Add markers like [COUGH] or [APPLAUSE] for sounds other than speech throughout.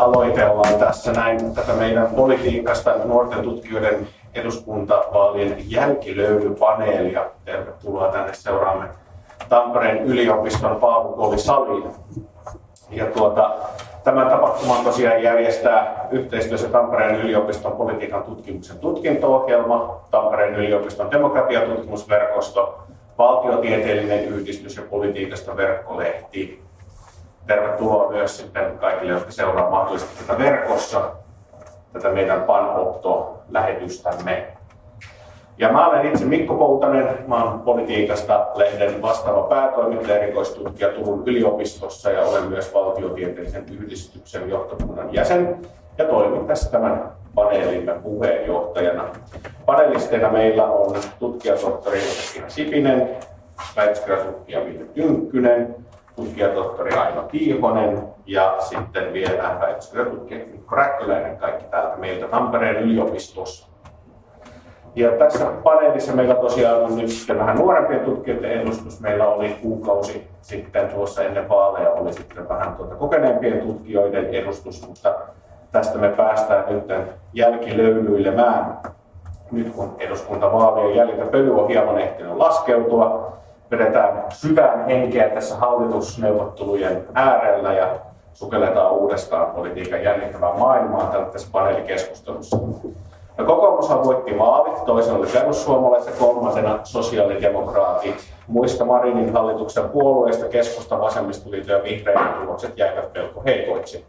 aloitellaan tässä näin tätä meidän politiikasta nuorten tutkijoiden eduskuntavaalien jälkilöylypaneelia. Tervetuloa tänne seuraamme Tampereen yliopiston Paavo saliin. Ja tuota, tämän tapahtuman tosiaan järjestää yhteistyössä Tampereen yliopiston politiikan tutkimuksen tutkinto-ohjelma, Tampereen yliopiston demokratiatutkimusverkosto, valtiotieteellinen yhdistys ja politiikasta verkkolehti. Tervetuloa myös sitten kaikille, jotka seuraa mahdollisesti tätä verkossa, tätä meidän Panopto-lähetystämme. Ja mä olen itse Mikko Poutanen, mä olen politiikasta lehden vastaava päätoimittaja erikoistutkija Turun yliopistossa ja olen myös valtiotieteellisen yhdistyksen johtokunnan jäsen ja toimin tässä tämän paneelimme puheenjohtajana. Panelisteina meillä on tutkijatohtori Sipinen, väitöskirjatutkija Ville Tynkkynen, tutkijatohtori Aino Kiihonen ja sitten vielä Räkköläinen, kaikki täältä meiltä Tampereen yliopistossa. Ja tässä paneelissa meillä tosiaan on nyt sitten vähän nuorempien tutkijoiden edustus. Meillä oli kuukausi sitten tuossa ennen vaaleja oli sitten vähän tuota kokeneempien tutkijoiden edustus, mutta tästä me päästään nyt jälkilöylyilemään. Nyt kun eduskuntavaalien jäljiltä pöly on hieman ehtinyt laskeutua, vedetään syvään henkeä tässä hallitusneuvottelujen äärellä ja sukelletaan uudestaan politiikan jännittävää maailmaa tässä paneelikeskustelussa. No, kokoomushan voitti vaalit, toisena oli perussuomalaiset kolmantena sosiaalidemokraatit. Muista Marinin hallituksen puolueista keskusta, vasemmistoliiton ja vihreiden tulokset jäivät melko heikoiksi.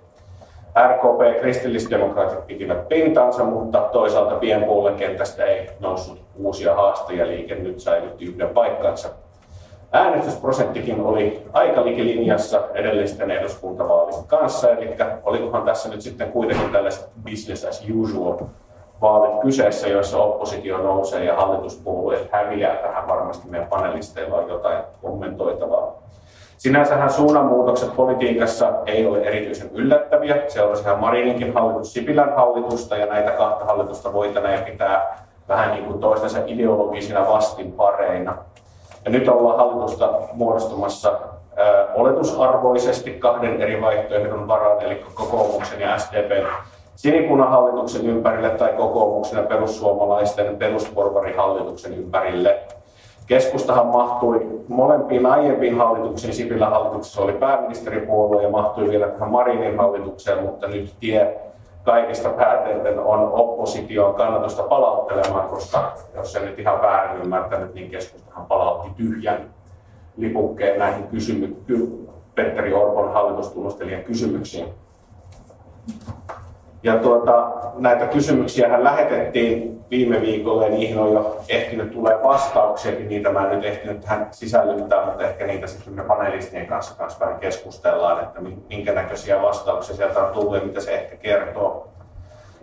RKP ja kristillisdemokraatit pitivät pintansa, mutta toisaalta pienpuoluekentästä ei noussut uusia haastajia, liike nyt säilytti yhden paikkansa. Äänestysprosenttikin oli aika linjassa edellisten eduskuntavaalien kanssa, eli olikohan tässä nyt sitten kuitenkin tällaiset business as usual vaalit kyseessä, joissa oppositio nousee ja hallituspuolueet häviää. Tähän varmasti meidän panelisteilla on jotain kommentoitavaa. Sinänsähän suunnanmuutokset politiikassa ei ole erityisen yllättäviä. Seurasihan Marininkin hallitus Sipilän hallitusta ja näitä kahta hallitusta voitana ja pitää vähän niin kuin toistensa ideologisina vastinpareina. Ja nyt ollaan hallitusta muodostumassa oletusarvoisesti kahden eri vaihtoehdon varaan, eli kokoomuksen ja SDPn sinipunahallituksen ympärille tai kokoomuksen ja perussuomalaisten perusporvarihallituksen ympärille. Keskustahan mahtui molempiin aiempiin hallituksiin. Sipilän hallituksessa oli pääministeripuolue ja mahtui vielä tähän Marinin hallitukseen, mutta nyt tie kaikista päätellen on opposition kannatusta palauttelemaan, koska jos se nyt ihan väärin ymmärtänyt, niin keskustahan palautti tyhjän lipukkeen näihin kysymyksiin, Petteri Orpon hallitustunnustelijan kysymyksiin. Ja tuota, näitä kysymyksiä hän lähetettiin viime viikolla ja niihin on jo ehtinyt tulee vastauksia, niin niitä mä en nyt ehtinyt tähän sisällyttää, mutta ehkä niitä sitten me panelistien kanssa, kanssa vähän keskustellaan, että minkä näköisiä vastauksia sieltä on tullut ja mitä se ehkä kertoo.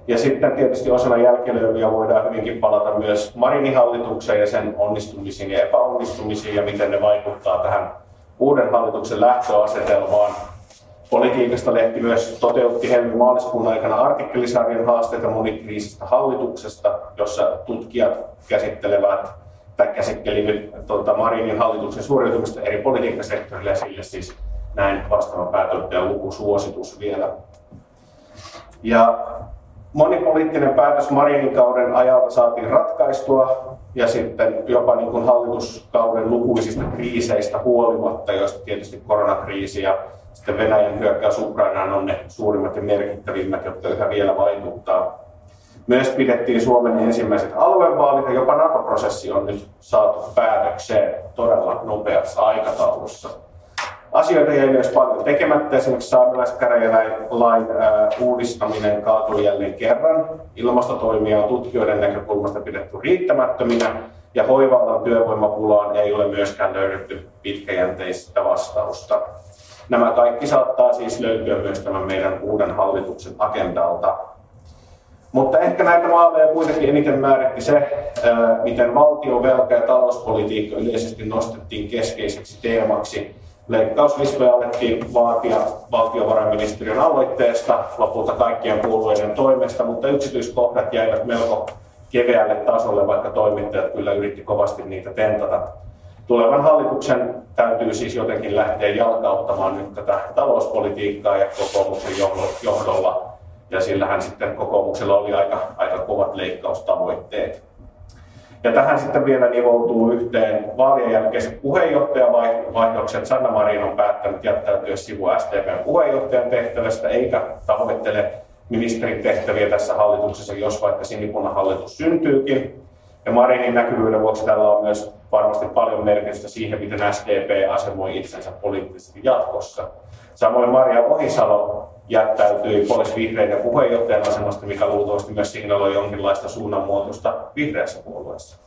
Ja sitten tietysti osana jälkilöylyä voidaan hyvinkin palata myös Marinin hallitukseen ja sen onnistumisiin ja epäonnistumisiin ja miten ne vaikuttaa tähän uuden hallituksen lähtöasetelmaan. Politiikasta lehti myös toteutti helmi-maaliskuun aikana artikkelisarjan haasteita monikriisistä hallituksesta, jossa tutkijat käsittelevät tai käsitteli nyt tuota, Marinin hallituksen suoriutumista eri politiikkasektorilla ja sille siis näin vastaava päätöksen lukusuositus vielä. Ja monipoliittinen päätös Marinin kauden ajalta saatiin ratkaistua ja sitten jopa niin kuin hallituskauden lukuisista kriiseistä huolimatta, joista tietysti koronakriisi ja sitten Venäjän hyökkäys Ukrainaan on ne suurimmat ja merkittävimmät, jotka yhä vielä vaikuttaa. Myös pidettiin Suomen ensimmäiset aluevaalit ja jopa NATO-prosessi on nyt saatu päätökseen todella nopeassa aikataulussa. Asioita jäi myös paljon tekemättä. Esimerkiksi saamelaiskäräjälain uudistaminen kaatui jälleen kerran. Ilmastotoimia on tutkijoiden näkökulmasta pidetty riittämättöminä ja hoivallan työvoimapulaan ei ole myöskään löydetty pitkäjänteistä vastausta. Nämä kaikki saattaa siis löytyä myös tämän meidän uuden hallituksen agendalta. Mutta ehkä näitä maaleja kuitenkin eniten määritti se, miten valtion velka ja talouspolitiikka yleisesti nostettiin keskeiseksi teemaksi. Leikkauslistoja alettiin vaatia valtiovarainministeriön aloitteesta, lopulta kaikkien puolueiden toimesta, mutta yksityiskohdat jäivät melko keveälle tasolle, vaikka toimittajat kyllä yritti kovasti niitä tentata. Tulevan hallituksen täytyy siis jotenkin lähteä jalkauttamaan nyt tätä talouspolitiikkaa ja kokoomuksen johdolla. Ja sillähän sitten kokoomuksella oli aika, aika kovat leikkaustavoitteet. Ja tähän sitten vielä nivoutuu yhteen vaalien jälkeiset puheenjohtajavaihdokset. Sanna Marin on päättänyt jättäytyä sivu SDPn puheenjohtajan tehtävästä, eikä tavoittele ministerin tehtäviä tässä hallituksessa, jos vaikka sinipunan hallitus syntyykin. Ja Marinin näkyvyyden vuoksi tällä on myös varmasti paljon merkitystä siihen, miten SDP asemoi itsensä poliittisesti jatkossa. Samoin Maria Ohisalo jättäytyi pois vihreiden puheenjohtajan asemasta, mikä luultavasti myös signaloi jonkinlaista suunnanmuutosta vihreässä puolueessa.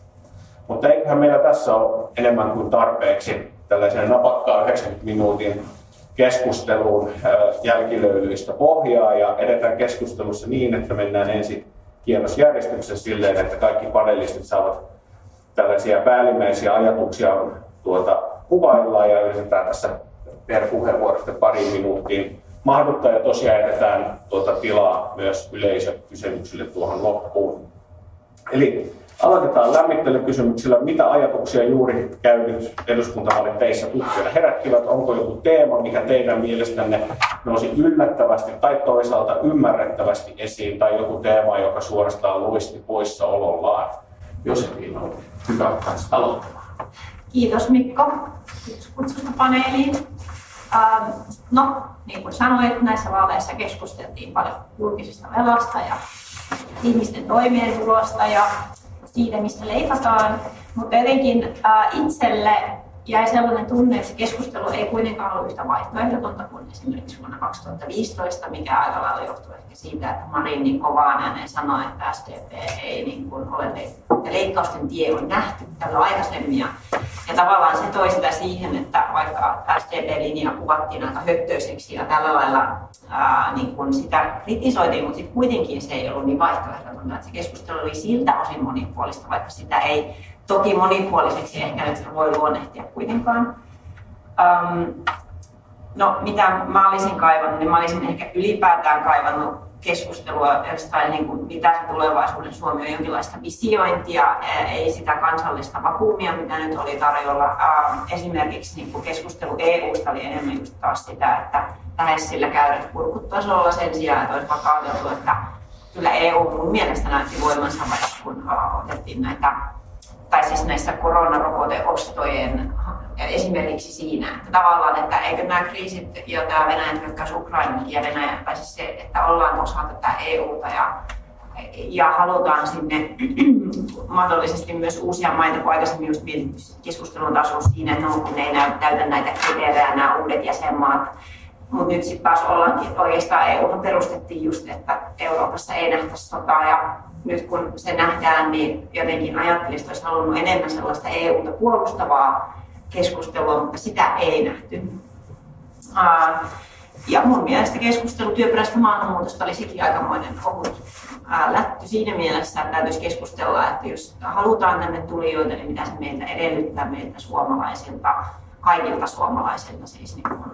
Mutta eiköhän meillä tässä ole enemmän kuin tarpeeksi tällaisen napakkaan 90 minuutin keskusteluun jälkilöylyistä pohjaa ja edetään keskustelussa niin, että mennään ensin kierrosjärjestyksessä silleen, että kaikki panelistit saavat tällaisia päällimmäisiä ajatuksia tuota, kuvaillaan ja yritetään tässä per puheenvuorosta pari minuuttiin mahduttaa ja tosiaan jätetään tuota tilaa myös yleisökysymyksille tuohon loppuun. Eli aloitetaan lämmittelykysymyksillä. Mitä ajatuksia juuri käynyt eduskuntavaalit teissä tutkijoina herättivät? Onko joku teema, mikä teidän mielestänne nousi yllättävästi tai toisaalta ymmärrettävästi esiin, tai joku teema, joka suorastaan luisti poissaolollaan? Josefina, hyvä kanssa aloittamaan. Kiitos Mikko. Kiitos kutsusta paneeliin. Ähm, no, niin kuin sanoit, näissä vaaleissa keskusteltiin paljon julkisesta velasta ja ihmisten toimeentulosta ja siitä, mistä leikataan. Mutta jotenkin äh, itselle jäi sellainen tunne, että se keskustelu ei kuitenkaan ollut yhtä vaihtoehdotonta kuin esimerkiksi vuonna 2015, mikä aika lailla johtuu ehkä siitä, että Marin niin kovaan ääneen sanoi, että SDP ei niin kuin ole leikkausten tie on nähty tällä aikaisemmin. Ja, ja tavallaan se toi sitä siihen, että vaikka SDP-linja kuvattiin aika höttöiseksi ja tällä lailla ää, niin kuin sitä kritisoitiin, mutta sitten kuitenkin se ei ollut niin vaihtoehdotonta, että se keskustelu oli siltä osin monipuolista, vaikka sitä ei toki monipuoliseksi ehkä nyt voi luonnehtia kuitenkaan. Um, no, mitä mä olisin kaivannut, niin mä olisin ehkä ylipäätään kaivannut keskustelua jostain, niin kuin, mitä se tulevaisuuden Suomi on, jonkinlaista visiointia, ei sitä kansallista vakuumia, mitä nyt oli tarjolla. Esimerkiksi niin kuin keskustelu EUsta oli enemmän just taas sitä, että lähes sillä käydät kurkutasolla sen sijaan, että olisi vakauteltu, että kyllä EU mun mielestä näytti voimansa, kun otettiin näitä tai siis näissä koronarokoteostojen esimerkiksi siinä, että tavallaan, että eikö nämä kriisit ja tämä Venäjän hyökkäys Ukrainakin ja Venäjä, tai siis se, että ollaan osa tätä EUta ja, ja halutaan sinne [CLEARS THROAT] mahdollisesti myös uusia maita, kun aikaisemmin just keskustelun tasolla siinä, että no, kun ei näy, täytä näitä kriteerejä, nämä uudet jäsenmaat, mutta nyt sitten taas ollaankin, oikeastaan EU perustettiin just, että Euroopassa ei nähtäisi sotaa ja nyt kun se nähdään, niin jotenkin ajattelisin, että olisi halunnut enemmän sellaista EUta puolustavaa keskustelua, mutta sitä ei nähty. Ja mun mielestä keskustelu työperäistä maahanmuutosta oli sekin aikamoinen ohut lätty siinä mielessä, että täytyisi keskustella, että jos halutaan tänne tulijoita, niin mitä se meiltä edellyttää meiltä suomalaisilta, kaikilta suomalaisilta siis niin kuin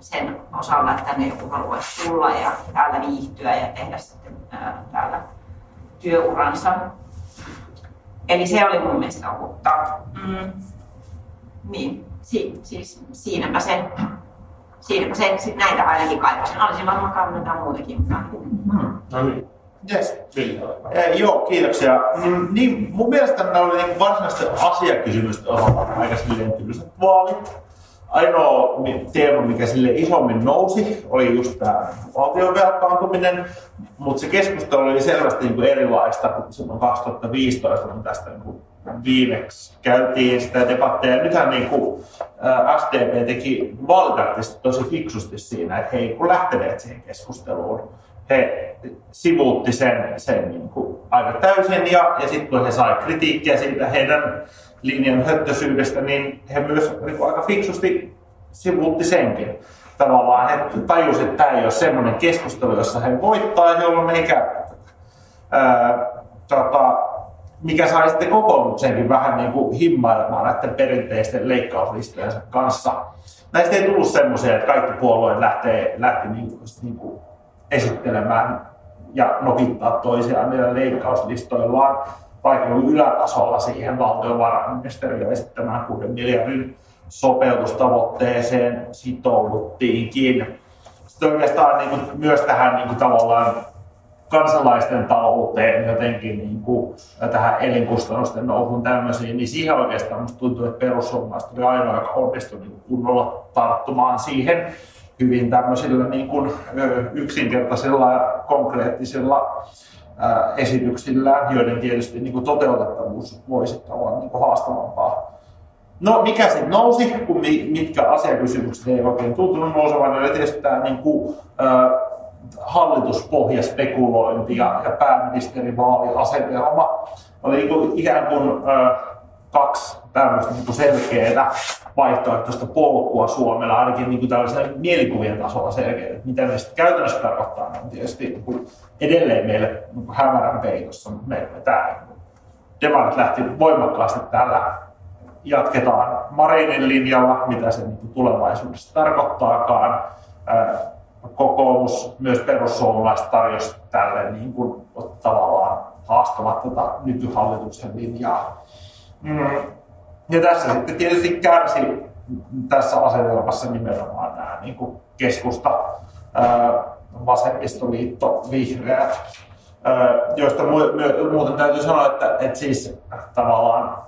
sen osalla, että tänne joku haluaisi tulla ja täällä viihtyä ja tehdä sitten täällä työuransa. Eli se oli mun mielestä uutta. Mm. Niin, si, siis siinäpä se, siinäpä se, sit näitä ainakin kaipasin. Olisin varmaan kaivannut jotain muutakin. Mm. No niin. Yes. Eh, joo, kiitoksia. Mm, niin, mun mielestä nämä oli niin varsinaista asiakysymystä aika silleen vaalit ainoa teema, mikä sille isommin nousi, oli just tämä valtion velkaantuminen, mutta se keskustelu oli selvästi niin kuin erilaista kuin silloin 2015, kun tästä niin kuin viimeksi käytiin sitä debatteja. Nythän niin kuin, SDP teki valitattisesti tosi fiksusti siinä, että he ei kun lähteneet siihen keskusteluun. He sivuutti sen, sen niin kuin aika täysin ja, ja sitten kun he sai kritiikkiä siitä heidän linjan höttösyydestä, niin he myös niin aika fiksusti sivuutti senkin. Tavallaan he tajusivat, että tämä ei ole semmoinen keskustelu, jossa he voittaa, jolloin me ei tota, mikä sai sitten kokoomuksenkin vähän niin kuin himmailemaan näiden perinteisten leikkauslistojensa kanssa. Näistä ei tullut semmoisia, että kaikki puolueet lähtee, lähti niin kuin, niin kuin esittelemään ja nokittaa toisiaan niillä leikkauslistoillaan, vaikka ylätasolla siihen valtiovarainministeriön esittämään 6 miljardin sopeutustavoitteeseen sitouduttiinkin. Sitten oikeastaan niin kuin, myös tähän niin kuin, tavallaan kansalaisten talouteen jotenkin niin kuin, tähän elinkustannusten nousuun tämmöisiin, niin siihen oikeastaan musta tuntuu, että perussuomalaiset oli ainoa, joka onnistui niin kunnolla tarttumaan siihen hyvin tämmöisillä niin kuin, yksinkertaisilla konkreettisilla esityksillä, joiden tietysti niin kuin toteutettavuus voisi olla niin kuin haastavampaa. No mikä sitten nousi, kun mitkä asiakysymykset ei oikein tuntunut nousevan, oli tietysti tämä niin kuin, äh, hallituspohjaspekulointi ja, ja pääministerivaaliasetelma. Oli niin kuin, ikään kuin äh, kaksi tämmöistä niin selkeää vaihtoehtoista polkua Suomella, ainakin niin tällaisen mielikuvien tasolla selkeä. Mitä ne sitten käytännössä tarkoittaa, on tietysti niin edelleen meille niin hämärän peitossa. Me, tämä demarit lähti voimakkaasti täällä jatketaan Marinin linjalla, mitä se niin tulevaisuudessa tarkoittaakaan. Kokoomus, myös perussuomalaiset tarjosi tälle niin kuin, tavallaan haastavat tätä nykyhallituksen linjaa. Mm. Ja tässä sitten tietysti kärsi tässä asetelmassa nimenomaan nämä niin kuin keskusta, vasemmistoliitto, vihreät, joista muuten täytyy sanoa, että, että siis tavallaan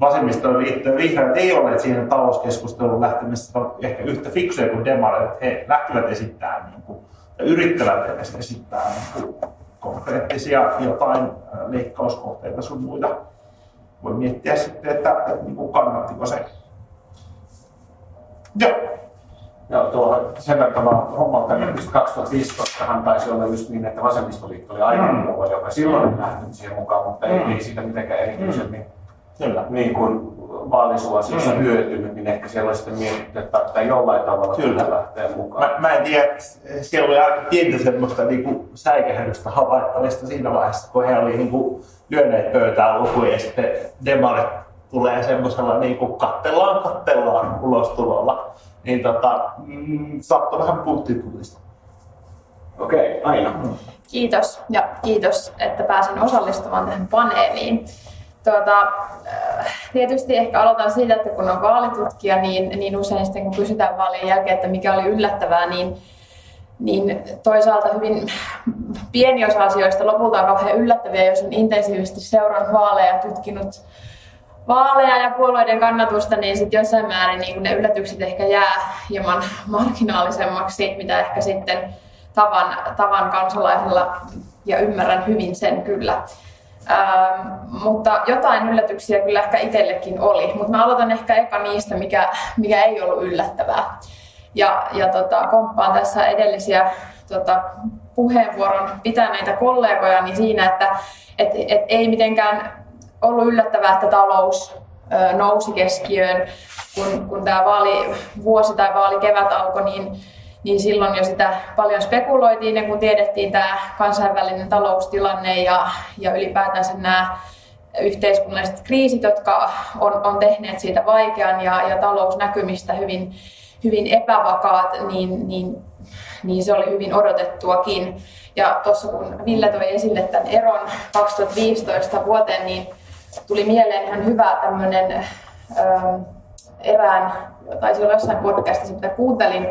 vasemmistoliitto ja vihreät ei ole siihen talouskeskusteluun lähtemässä ehkä yhtä fiksuja kuin demarit, he lähtevät esittämään niin kuin, ja yrittävät edes esittää niin kuin, konkreettisia jotain leikkauskohteita sun muita. Voi miettiä sitten, että, että, että niin kuin kannattiko se. Joo. Joo, tuo sen verran hommalta, että 2015 hän taisi olla just niin, että vasemmistoliitto oli ainoa mm. puolue, joka silloin oli lähtenyt siihen mukaan, mutta ei, mm. ei siitä mitenkään erityisemmin. Mm Kyllä. niin kuin vaalisuosiossa mm. hyötynyt, niin ehkä siellä olisi sitten mietitty, että pitää jollain tavalla Kyllä. lähteä mukaan. Mä, mä en tiedä, siellä oli aika pientä semmoista niin kuin säikähdystä havaittavista siinä vaiheessa, kun he oli niin kuin lyöneet pöytään lukuja ja sitten demarit tulee semmoisella niin kuin kattellaan, kattellaan ulostulolla. Niin tota, mm, saattoi vähän puttitulista. Okei, okay, aina. Kiitos ja kiitos, että pääsin osallistumaan tähän paneeliin. Tuota, äh, tietysti ehkä aloitan siitä, että kun on vaalitutkija, niin, niin usein sitten kun kysytään vaalien jälkeen, että mikä oli yllättävää, niin, niin toisaalta hyvin pieni osa asioista lopulta on kauhean yllättäviä, jos on intensiivisesti seurannut vaaleja ja tutkinut vaaleja ja puolueiden kannatusta, niin sitten jossain määrin niin ne yllätykset ehkä jää hieman marginaalisemmaksi, mitä ehkä sitten tavan, tavan kansalaisella, ja ymmärrän hyvin sen kyllä. Ähm, mutta jotain yllätyksiä kyllä ehkä itsellekin oli. Mutta mä aloitan ehkä eka niistä, mikä, mikä ei ollut yllättävää. Ja, ja tota, komppaan tässä edellisiä tota, puheenvuoron pitäneitä kollegoja niin siinä, että et, et ei mitenkään ollut yllättävää, että talous ö, nousi keskiöön, kun, kun tämä vaali, vuosi tai vaali kevät alkoi, niin niin silloin jo sitä paljon spekuloitiin ja kun tiedettiin tämä kansainvälinen taloustilanne ja, ja ylipäätänsä nämä yhteiskunnalliset kriisit, jotka on, on tehneet siitä vaikean ja, ja talousnäkymistä hyvin, hyvin epävakaat, niin, niin, niin se oli hyvin odotettuakin. Ja tuossa kun Ville toi esille tämän eron 2015 vuoteen, niin tuli mieleen ihan hyvä tämmöinen erään, taisi olla jossain podcastissa, mitä kuuntelin,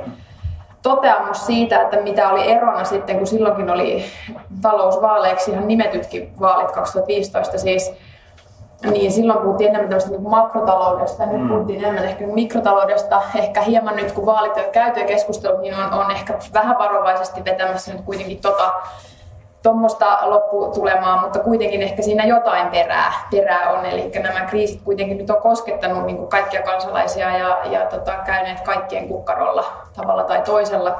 toteamus siitä, että mitä oli erona sitten, kun silloinkin oli talousvaaleiksi ihan nimetytkin vaalit 2015 siis, niin silloin puhuttiin enemmän tämmöistä niin makrotaloudesta ja nyt mm. puhuttiin enemmän ehkä mikrotaloudesta. Ehkä hieman nyt kun vaalit on käyty ja keskustelut, niin on, on ehkä vähän varovaisesti vetämässä nyt kuitenkin tota tuommoista lopputulemaa, mutta kuitenkin ehkä siinä jotain perää, perää on. Eli nämä kriisit kuitenkin nyt on koskettanut niin kuin kaikkia kansalaisia ja, ja tota, käyneet kaikkien kukkarolla tavalla tai toisella.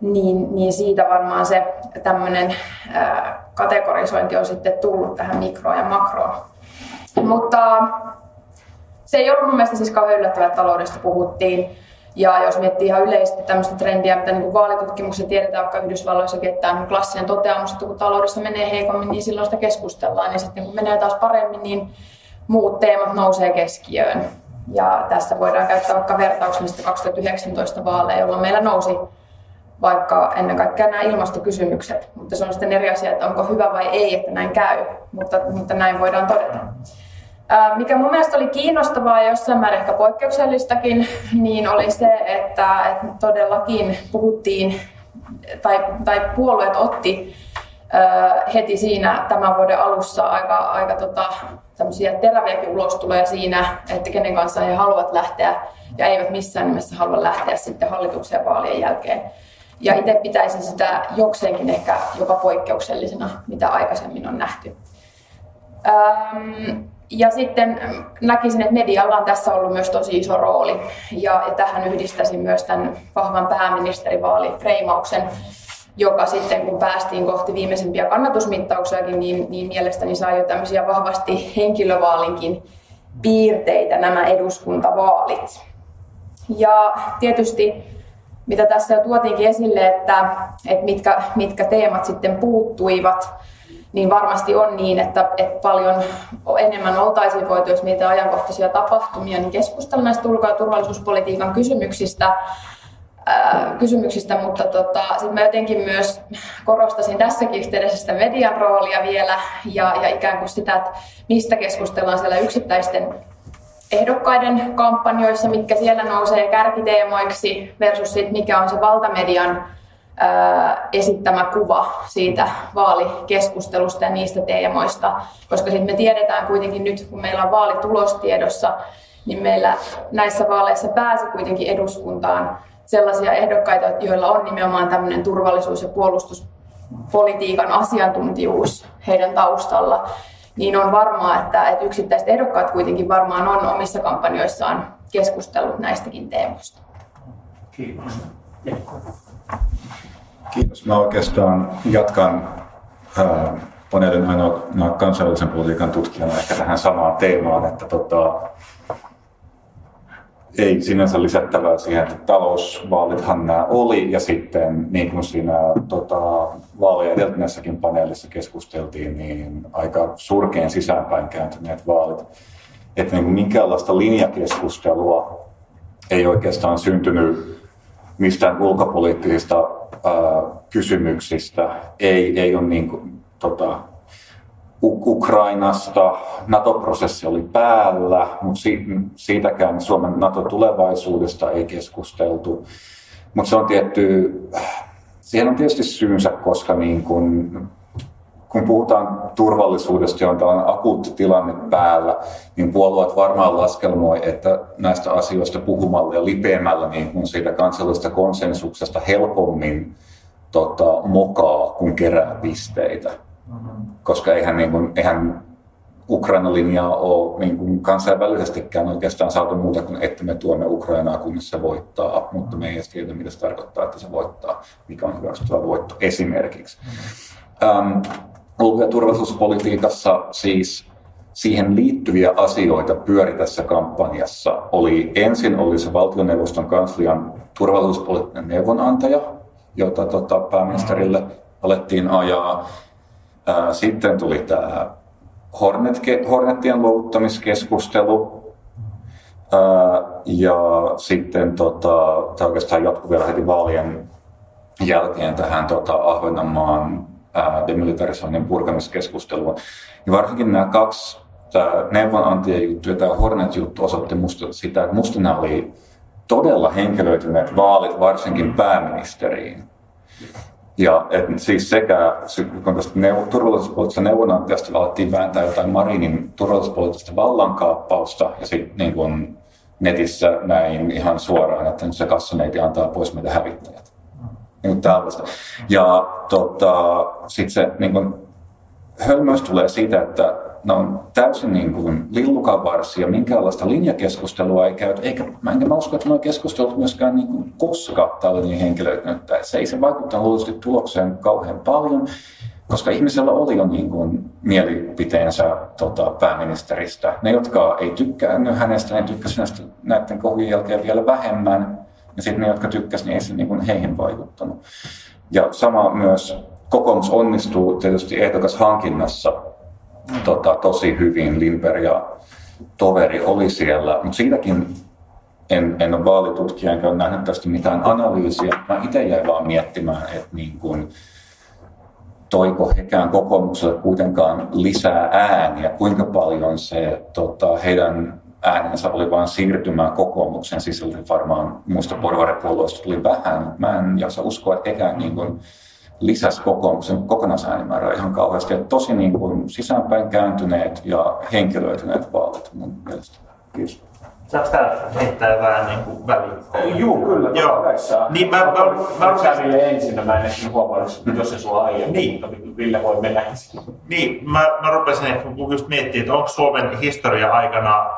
Niin, niin siitä varmaan se tämmöinen kategorisointi on sitten tullut tähän mikroon ja makroon. Mutta se ei ollut mun mielestä siis kauhean yllättävää, että taloudesta puhuttiin. Ja jos miettii ihan yleisesti tämmöistä trendiä, mitä niin vaalitutkimuksia tiedetään vaikka Yhdysvalloissakin, että on klassinen toteamus, että kun taloudessa menee heikommin, niin silloin sitä keskustellaan. Ja sitten kun menee taas paremmin, niin muut teemat nousee keskiöön. Ja tässä voidaan käyttää vaikka vertauksellista 2019 vaaleja, jolloin meillä nousi, vaikka ennen kaikkea nämä ilmastokysymykset. Mutta se on sitten eri asia, että onko hyvä vai ei, että näin käy, mutta, mutta näin voidaan todeta. Mikä mun mielestä oli kiinnostavaa ja jossain määrin ehkä poikkeuksellistakin, [LAUGHS] niin oli se, että, että todellakin puhuttiin, tai, tai puolueet otti heti siinä tämän vuoden alussa aika, aika tota, teräviäkin ulostuloja siinä, että kenen kanssa he haluavat lähteä ja eivät missään nimessä halua lähteä sitten hallituksen vaalien jälkeen. Ja itse pitäisin sitä jokseenkin ehkä jopa poikkeuksellisena, mitä aikaisemmin on nähty. Öm, ja sitten näkisin, että medialla on tässä ollut myös tosi iso rooli. Ja, tähän yhdistäisin myös tämän vahvan pääministerivaalifreimauksen, joka sitten kun päästiin kohti viimeisimpiä kannatusmittauksiakin, niin, niin mielestäni saa jo tämmöisiä vahvasti henkilövaalinkin piirteitä nämä eduskuntavaalit. Ja tietysti mitä tässä jo tuotiinkin esille, että, että mitkä, mitkä teemat sitten puuttuivat, niin varmasti on niin, että, että paljon enemmän oltaisiin voitu, jos niitä ajankohtaisia tapahtumia, niin keskustella näistä ulko- ja turvallisuuspolitiikan kysymyksistä, kysymyksistä mutta tota, sitten mä jotenkin myös korostasin tässäkin yhteydessä sitä median roolia vielä ja, ja ikään kuin sitä, että mistä keskustellaan siellä yksittäisten ehdokkaiden kampanjoissa, mitkä siellä nousee kärkiteemoiksi versus sit mikä on se valtamedian esittämä kuva siitä vaalikeskustelusta ja niistä teemoista, koska sitten me tiedetään kuitenkin nyt, kun meillä on vaalitulostiedossa, niin meillä näissä vaaleissa pääsi kuitenkin eduskuntaan sellaisia ehdokkaita, joilla on nimenomaan tämmöinen turvallisuus- ja puolustuspolitiikan asiantuntijuus heidän taustalla, niin on varmaa, että, että yksittäiset ehdokkaat kuitenkin varmaan on omissa kampanjoissaan keskustellut näistäkin teemoista. Kiitos. Kiitos. Mä oikeastaan jatkan ää, paneelin ainoa kansainvälisen politiikan tutkijana ehkä tähän samaan teemaan, että tota, ei sinänsä lisättävää siihen, että talousvaalithan nämä oli ja sitten niin kuin siinä tota, vaaleja edeltäneessäkin paneelissa keskusteltiin, niin aika surkeen sisäänpäin kääntyneet vaalit. Että niin minkäänlaista linjakeskustelua ei oikeastaan syntynyt mistään ulkopoliittisista kysymyksistä. Ei, ei ole niin kuin, tota, Ukrainasta. NATO-prosessi oli päällä, mutta siitäkään Suomen NATO-tulevaisuudesta ei keskusteltu. Mutta se on tietty, siihen on tietysti syynsä, koska niin kun, kun puhutaan turvallisuudesta ja on akuutti tilanne päällä, niin puolueet varmaan laskelmoi, että näistä asioista puhumalla ja lipeämällä niin kun siitä kansallisesta konsensuksesta helpommin tota, mokaa, kun kerää pisteitä. Koska eihän, niin kuin, eihän Ukraina-linjaa ole niin kuin kansainvälisestikään oikeastaan saatu muuta kuin, että me tuomme Ukrainaa, kunnes se voittaa, mutta me ei edes tiedä, mitä se tarkoittaa, että se voittaa, mikä on hyväksyttävä voitto esimerkiksi. Um, ulko- ja turvallisuuspolitiikassa siis siihen liittyviä asioita pyöri tässä kampanjassa. Oli, ensin oli se valtioneuvoston kanslian turvallisuuspoliittinen neuvonantaja, jota tota, pääministerille alettiin ajaa. Sitten tuli tämä Hornet, Hornettien luovuttamiskeskustelu. Ja sitten tota, tämä oikeastaan jatkui vielä heti vaalien jälkeen tähän tota, Ahvenanmaan demilitarisoinnin purkamiskeskusteluun. Ja varsinkin nämä kaksi, tämä neuvonantien juttu ja tämä Hornet-juttu osoitti musta sitä, että musta nämä oli todella henkilöityneet vaalit varsinkin pääministeriin. Ja et siis sekä, kun tästä neu- turvallisuuspoliittisesta neuvonantajasta alettiin vääntää jotain Marinin turvallisuuspoliittista vallankaappausta ja sitten niin kun netissä näin ihan suoraan, että se kassaneiti antaa pois meitä hävittäjät. Niin tällaista. Ja tota, sitten se niin kun, hölmöys tulee siitä, että ne on täysin niin kuin varsia, minkäänlaista linjakeskustelua ei käyty, eikä mä enkä mä usko, että nuo keskustelut myöskään niin kuin koska tällainen henkilö näyttää. Se ei se vaikuttaa luultavasti tulokseen kauhean paljon, koska ihmisellä oli jo niin kuin mielipiteensä tota, pääministeristä. Ne, jotka ei tykkää hänestä, ne tykkäsivät näiden kohujen jälkeen vielä vähemmän. Ja sitten ne, jotka tykkäsivät, niin ei se niin heihin vaikuttanut. Ja sama myös kokoomus onnistuu tietysti ehdokas hankinnassa tota, tosi hyvin. Limper ja toveri oli siellä, mutta siitäkin en, en ole vaalitutkija, enkä ole nähnyt tästä mitään analyysiä. Mä itse jäin vaan miettimään, että niin kuin, toiko hekään kokoomukselle kuitenkaan lisää ääniä, kuinka paljon se tota, heidän äänensä oli vain siirtymään kokoomuksen sisältä. Varmaan muista porvaripuolueista tuli vähän. Mä en jaksa uskoa, että hekään niin kuin, lisäsi kokoomuksen kokonaisäänimäärää ihan kauheasti. Että tosi niin kuin, sisäänpäin kääntyneet ja henkilöityneet vaalit mun mielestä. Kiitos. Saanko tää heittää vähän niin kuin väliin? Joo, kyllä. Joo. Niin, mä, mä, mä, mä, mä Ville ensin, mä en ehtinyt huomannut, jos se sulla aiemmin, Niin. mutta Ville voi mennä ensin. niin, mä, mä rupesin ehkä just miettimään, että onko Suomen historia aikana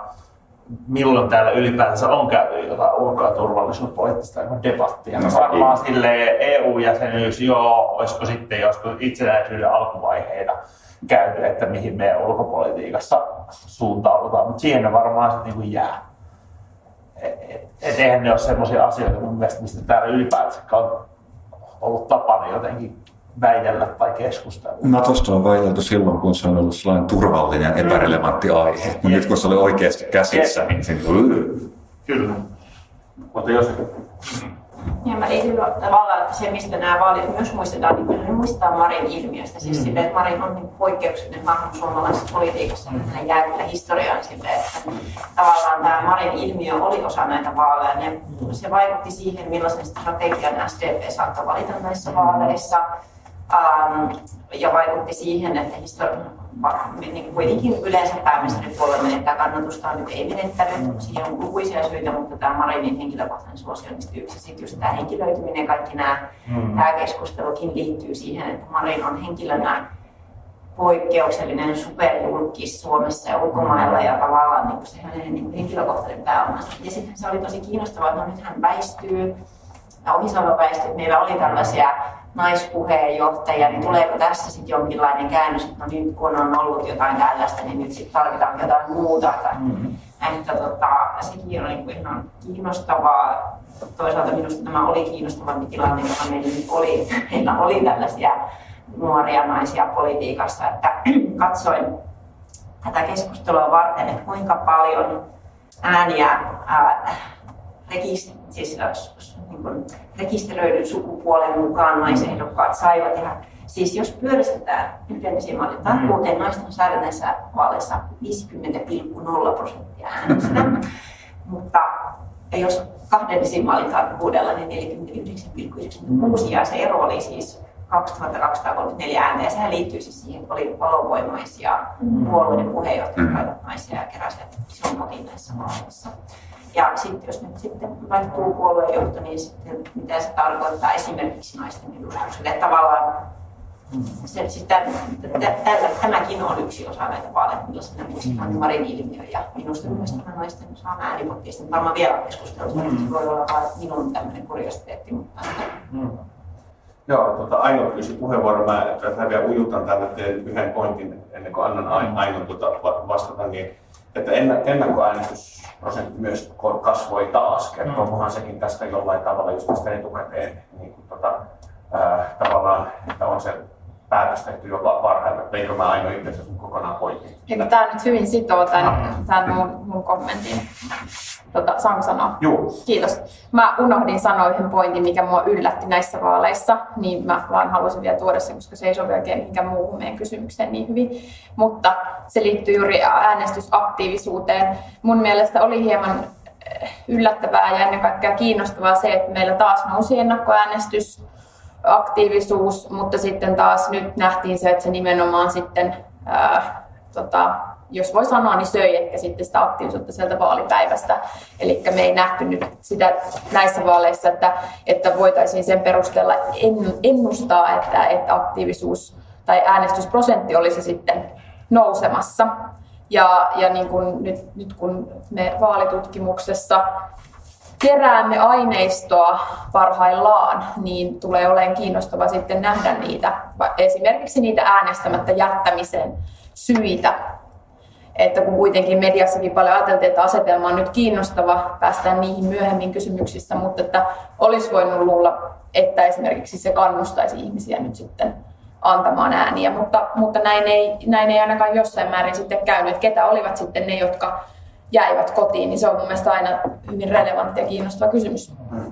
milloin täällä ylipäänsä on käyty jotain ulko- ja turvallisuuspoliittista debattia. No, varmaan sille EU-jäsenyys, joo, olisiko sitten joskus itsenäisyyden alkuvaiheita käyty, että mihin meidän ulkopolitiikassa suuntaudutaan, mutta siihen ne varmaan sitten niin jää. Et, et, et eihän ne ole sellaisia asioita mun mielestä, mistä täällä ylipäänsä on ollut tapana jotenkin väitellä tai keskustella. Natosta on väitelty silloin, kun se on ollut sellainen turvallinen, epärelevantti aihe. Mutta nyt kun se oli oikeasti käsissä, niin se Kyllä. Mutta jos Ja mä liityn tavallaan, että se, mistä nämä vaalit myös muistetaan, niin kyllä ne muistaa Marin ilmiöstä. Siis mm. silleen, että Marin on niin poikkeuksellinen hahmo suomalaisessa politiikassa, ja hän jää kyllä historiaan silleen, että tavallaan tämä Marin ilmiö oli osa näitä vaaleja. Ne, se vaikutti siihen, millaisen strategian SDP saattoi valita näissä vaaleissa. Um, ja vaikutti siihen, että histori- niin kuitenkin yleensä pääministeripuolue menettää kannatustaan, nyt ei menettänyt. Siihen on lukuisia syitä, mutta tämä Marinin henkilökohtainen suosio on yksi. Sitten just tämä henkilöityminen ja kaikki nämä, mm. tämä keskustelukin liittyy siihen, että Marin on henkilönä poikkeuksellinen superjulkis Suomessa ja ulkomailla ja tavallaan niin se hänen niin henkilökohtainen pääomansa. Ja sitten se oli tosi kiinnostavaa, että no nyt hän väistyy, ja Ohisalo väistyy, että meillä oli tällaisia naispuheenjohtajia, niin tuleeko tässä sitten jonkinlainen käännös, että no nyt kun on ollut jotain tällaista, niin nyt sitten tarvitaan jotain muuta. Mm-hmm. Että tota, sekin on niin kuin ihan kiinnostavaa. Toisaalta minusta tämä oli kiinnostavampi tilanne, joka meillä nyt oli. [LAUGHS] Meillä oli tällaisia nuoria naisia politiikassa, että [CLEARS THROAT] katsoin tätä keskustelua varten, että kuinka paljon ääniä ää, rekist, siis, niin rekisteröidyn sukupuolen mukaan naisehdokkaat saivat. Ja siis jos pyöristetään yhden desimaalin tarkkuuteen, mm. naisten saivat näissä vaaleissa 50,0 prosenttia äänestä. [LAUGHS] Mutta jos kahden desimaalin tarkkuudella, niin 49,96 ja se ero oli siis 2234 ääntä ja sehän liittyy siis siihen, että oli valovoimaisia mm. puolueiden puheenjohtajat, mm. naisia ja keräsivät ison potin näissä vaaleissa. Ja sitten jos nyt sitten vaihtuu puoluejohto, niin sitten mitä se tarkoittaa esimerkiksi naisten edustukselle. Tavallaan se, sitä, tällä, tämäkin on yksi osa näitä vaaleja, millaisena muistetaan Marin ilmiö. Ja minusta myös tämä naisten saama äänipotti, sitten varmaan vielä keskustelua, mm. se voi olla vain minun tämmöinen kuriositeetti. Mutta... Mm. Joo, tota, Aino pyysi puheenvuoron. Mä, mä vielä ujutan tänne teen yhden pointin ennen kuin annan Ainon tuota vastata. Niin, että ennakkoäänestysprosentti myös kasvoi taas. Kertookohan sekin tästä jollain tavalla just tästä etukäteen niin kuin, tota, ää, tavallaan, että on se päätös tehty jo varhain, eikö mä aina itse asiassa kokonaan poikki. Eikö tämä nyt hyvin sitoo tämän, tämän mun, mun kommentin? Tota, saanko sanoa? Joo. Kiitos. Mä unohdin sanoa yhden pointin, mikä mua yllätti näissä vaaleissa, niin mä vaan halusin vielä tuoda sen, koska se ei sovi oikein mihinkään muuhun meidän kysymykseen niin hyvin. Mutta se liittyy juuri äänestysaktiivisuuteen. Mun mielestä oli hieman yllättävää ja ennen kaikkea kiinnostavaa se, että meillä taas nousi ennakkoäänestys aktiivisuus, mutta sitten taas nyt nähtiin se, että se nimenomaan sitten, ää, tota, jos voi sanoa, niin söi ehkä sitten sitä aktiivisuutta sieltä vaalipäivästä. Eli me ei nähty nyt sitä näissä vaaleissa, että, että voitaisiin sen perusteella ennustaa, että, että aktiivisuus tai äänestysprosentti olisi sitten nousemassa. Ja, ja niin kuin nyt, nyt kun me vaalitutkimuksessa keräämme aineistoa parhaillaan, niin tulee olemaan kiinnostava sitten nähdä niitä, esimerkiksi niitä äänestämättä jättämisen syitä. Että kun kuitenkin mediassakin paljon ajateltiin, että asetelma on nyt kiinnostava, päästään niihin myöhemmin kysymyksissä, mutta että olisi voinut luulla, että esimerkiksi se kannustaisi ihmisiä nyt sitten antamaan ääniä, mutta, mutta näin, ei, näin ei ainakaan jossain määrin sitten käynyt, että ketä olivat sitten ne, jotka jäivät kotiin, niin se on mun mielestä aina hyvin relevantti ja kiinnostava kysymys. Hmm.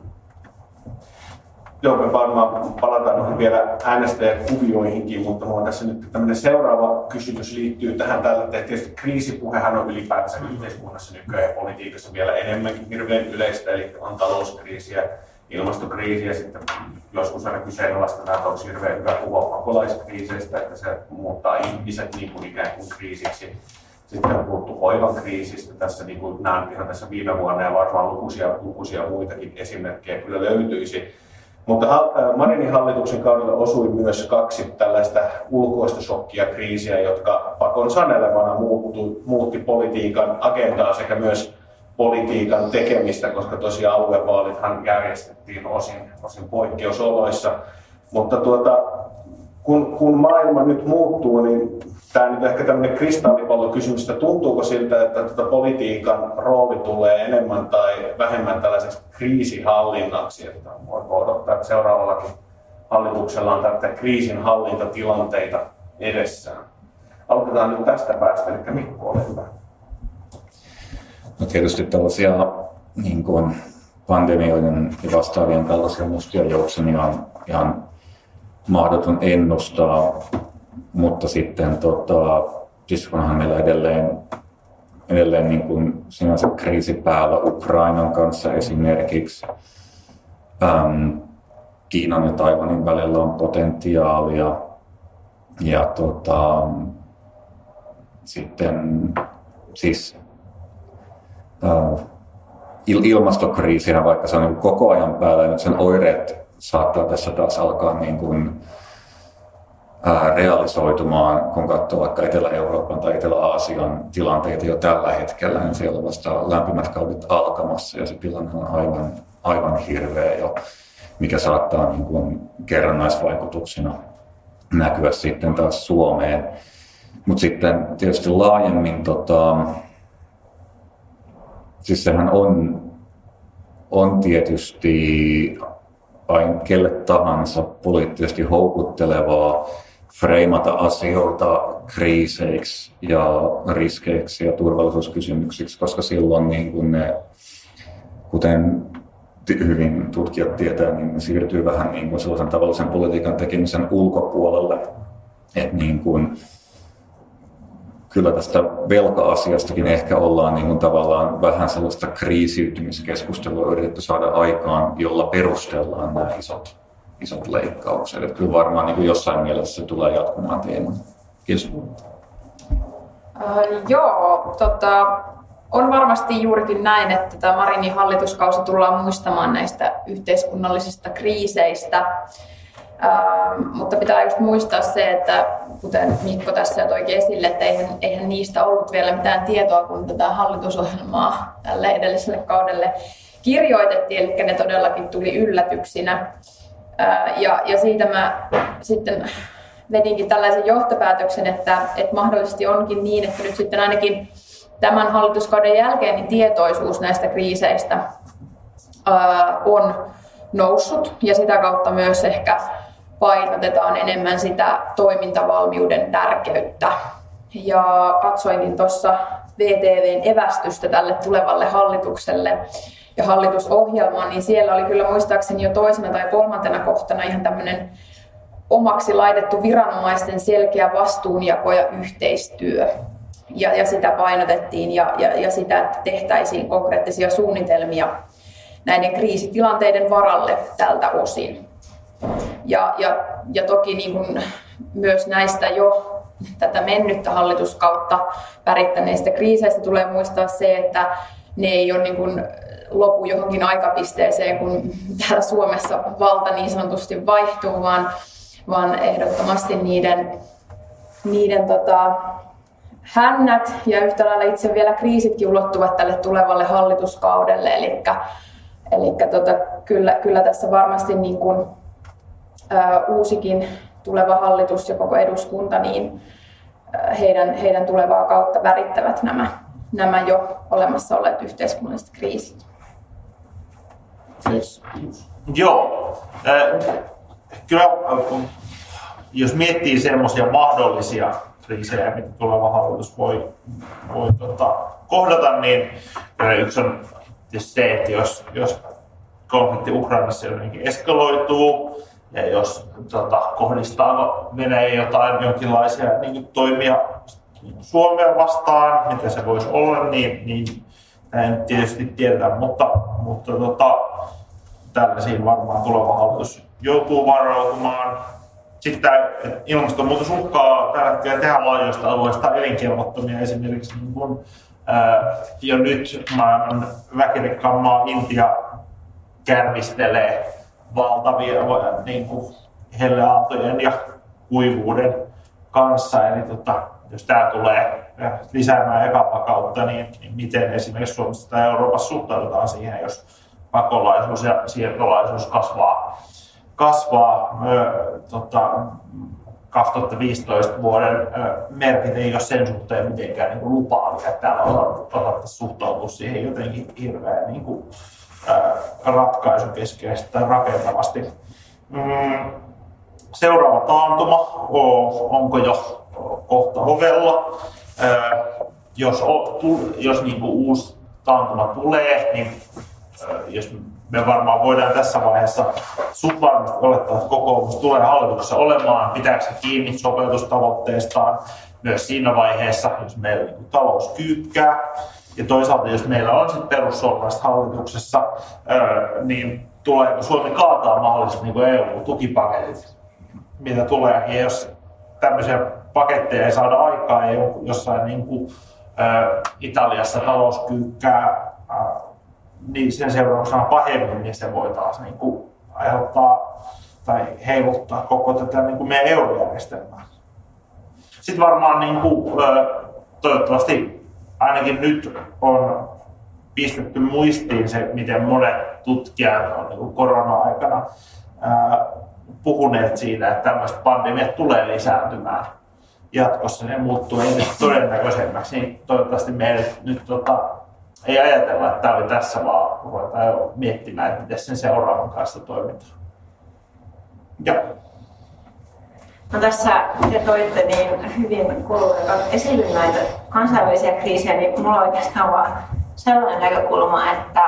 Joo, me varmaan palataan vielä äänestäjäkuvioihinkin, mutta mulla on tässä nyt tämmöinen seuraava kysymys liittyy tähän tällä, että tietysti kriisipuhehan on ylipäätänsä yhteiskunnassa nykyään ja politiikassa vielä enemmänkin hirveän yleistä, eli on talouskriisiä, ilmastokriisi ja sitten joskus aina kyseenalaistetaan, että onko hirveän hyvä puhua pakolaiskriiseistä, että se muuttaa ihmiset niin kuin ikään kuin kriisiksi. Sitten on puhuttu hoivan kriisistä tässä, niin kuin näen ihan tässä viime vuonna ja varmaan lukuisia, lukuisia muitakin esimerkkejä kyllä löytyisi. Mutta äh, Marinin hallituksen kaudella osui myös kaksi tällaista ulkoista shokkia kriisiä, jotka pakon sanelemana muutti, politiikan agendaa sekä myös politiikan tekemistä, koska tosiaan aluevaalithan järjestettiin osin, osin poikkeusoloissa. Mutta tuota, kun, kun maailma nyt muuttuu, niin tämä nyt ehkä tämmöinen kristallipallokysymys, että tuntuuko siltä, että tuota politiikan rooli tulee enemmän tai vähemmän tällaiseksi kriisihallinnaksi, että voiko odottaa, että seuraavallakin hallituksella on tätä kriisinhallintatilanteita edessään. Aloitetaan nyt tästä päästä, eli Mikko, ole hyvä. No tietysti tällaisia niin kuin pandemioiden ja vastaavien tällaisia mustia juoksemia on ihan mahdoton ennustaa, mutta sitten tota, siis meillä edelleen, edelleen niin kuin sinänsä kriisi päällä Ukrainan kanssa esimerkiksi, äm, Kiinan ja Taiwanin välillä on potentiaalia. Ja tota, sitten siis äh, ilmastokriisinä, vaikka se on niin koko ajan päällä, niin sen oireet saattaa tässä taas alkaa niin kuin, ää, realisoitumaan, kun katsoo vaikka Etelä-Euroopan tai Etelä-Aasian tilanteita jo tällä hetkellä, niin siellä vasta lämpimät kaudet alkamassa ja se tilanne on aivan, aivan hirveä jo, mikä saattaa niin kuin kerrannaisvaikutuksina näkyä sitten taas Suomeen. Mutta sitten tietysti laajemmin, tota, siis sehän on, on tietysti aina kelle tahansa poliittisesti houkuttelevaa freimata asioita kriiseiksi ja riskeiksi ja turvallisuuskysymyksiksi, koska silloin niin kuin ne, kuten hyvin tutkijat tietää, niin ne siirtyy vähän niin kuin sellaisen tavallisen politiikan tekemisen ulkopuolelle. Että niin kuin, kyllä tästä velka-asiastakin ehkä ollaan niin kuin tavallaan vähän sellaista kriisiytymiskeskustelua yritetty saada aikaan, jolla perustellaan nämä isot, isot leikkaukset. Että kyllä varmaan niin kuin jossain mielessä se tulee jatkumaan teeman. Kiitos. Äh, joo, tota, on varmasti juurikin näin, että tämä Marinin hallituskausi tullaan muistamaan näistä yhteiskunnallisista kriiseistä. Ähm, mutta pitää just muistaa se, että kuten Mikko tässä toikin esille, että eihän, eihän niistä ollut vielä mitään tietoa, kun tätä hallitusohjelmaa tälle edelliselle kaudelle kirjoitettiin, eli ne todellakin tuli yllätyksinä. Ja, ja siitä mä sitten vedinkin tällaisen johtopäätöksen, että, että mahdollisesti onkin niin, että nyt sitten ainakin tämän hallituskauden jälkeen niin tietoisuus näistä kriiseistä on noussut ja sitä kautta myös ehkä painotetaan enemmän sitä toimintavalmiuden tärkeyttä. Ja katsoinkin tuossa VTVn evästystä tälle tulevalle hallitukselle ja hallitusohjelmaan, niin siellä oli kyllä muistaakseni jo toisena tai kolmantena kohtana ihan tämmöinen omaksi laitettu viranomaisten selkeä vastuunjako ja yhteistyö. Ja, ja sitä painotettiin ja, ja, ja sitä, että tehtäisiin konkreettisia suunnitelmia näiden kriisitilanteiden varalle tältä osin. Ja, ja, ja toki niin kuin myös näistä jo tätä mennyttä hallituskautta värittäneistä kriiseistä tulee muistaa se, että ne ei ole niin kuin lopu johonkin aikapisteeseen, kun täällä Suomessa valta niin sanotusti vaihtuu, vaan, vaan ehdottomasti niiden, niiden tota, hännät ja yhtä lailla itse vielä kriisitkin ulottuvat tälle tulevalle hallituskaudelle. Eli, eli tota, kyllä, kyllä tässä varmasti niin kuin uusikin tuleva hallitus ja koko eduskunta, niin heidän, heidän tulevaa kautta värittävät nämä, nämä jo olemassa olleet yhteiskunnalliset kriisit. Kiitos. Joo. Äh, kyllä, jos miettii semmoisia mahdollisia kriisejä, mitä tuleva hallitus voi, voi tota, kohdata, niin yksi on se, että jos, jos konflikti Ukrainassa jotenkin eskaloituu, ja jos tota, kohdistaa Venäjä jotain jonkinlaisia niin toimia Suomea vastaan, mitä se voisi olla, niin, niin en tietysti tiedä, mutta, mutta tota, tällaisiin varmaan tuleva hallitus joutuu varautumaan. Sitten ilmastonmuutos uhkaa tällä hetkellä tehdä laajoista alueista elinkelvottomia esimerkiksi niin kun, ää, jo nyt maailman väkirikkaan maa Intia kärvistelee valtavia niin kuin helleaaltojen ja kuivuuden kanssa. Eli tota, jos tämä tulee lisäämään epävakautta, niin, niin miten esimerkiksi Suomessa tai Euroopassa suhtaudutaan siihen, jos pakolaisuus ja siirtolaisuus kasvaa, kasvaa ö, tota, 2015 vuoden merkit ei ole sen suhteen mitenkään niin kuin lupaavia, että täällä osattaisiin suhtautua siihen jotenkin hirveän niin kuin, ratkaisukeskeisesti tai rakentavasti. Mm, seuraava taantuma, onko jo kohta ovella? Jos, jos niin kuin uusi taantuma tulee, niin jos me varmaan voidaan tässä vaiheessa suht varmasti olettaa, että kokoomus tulee hallituksessa olemaan, pitääkö se kiinni sopeutustavoitteestaan myös siinä vaiheessa, jos meillä niin talous kyykkää. Ja toisaalta, jos meillä on sitten perussuomalaiset hallituksessa, niin tuleeko Suomi kaataa mahdollisesti niin EU-tukipaketit, mitä tulee. Ja jos tämmöisiä paketteja ei saada aikaa ja jossain niin kuin, Italiassa talous kyykkää, niin sen seurauksena pahemmin, niin se voi taas niin kuin, aiheuttaa tai heiluttaa koko tätä niin kuin meidän eurojärjestelmää. Sitten varmaan niin kuin, toivottavasti ainakin nyt on pistetty muistiin se, miten monet tutkijat on niin korona-aikana puhuneet siitä, että tämmöiset pandemiat tulee lisääntymään jatkossa, ne muuttuu entistä todennäköisemmäksi, niin toivottavasti me ei nyt tota, ei ajatella, että tämä oli tässä, vaan ruvetaan jo miettimään, että miten sen seuraavan kanssa toimitaan. Ja. No tässä te toitte niin hyvin kuluneet esille näitä kansainvälisiä kriisejä, niin minulla on oikeastaan vaan sellainen näkökulma, että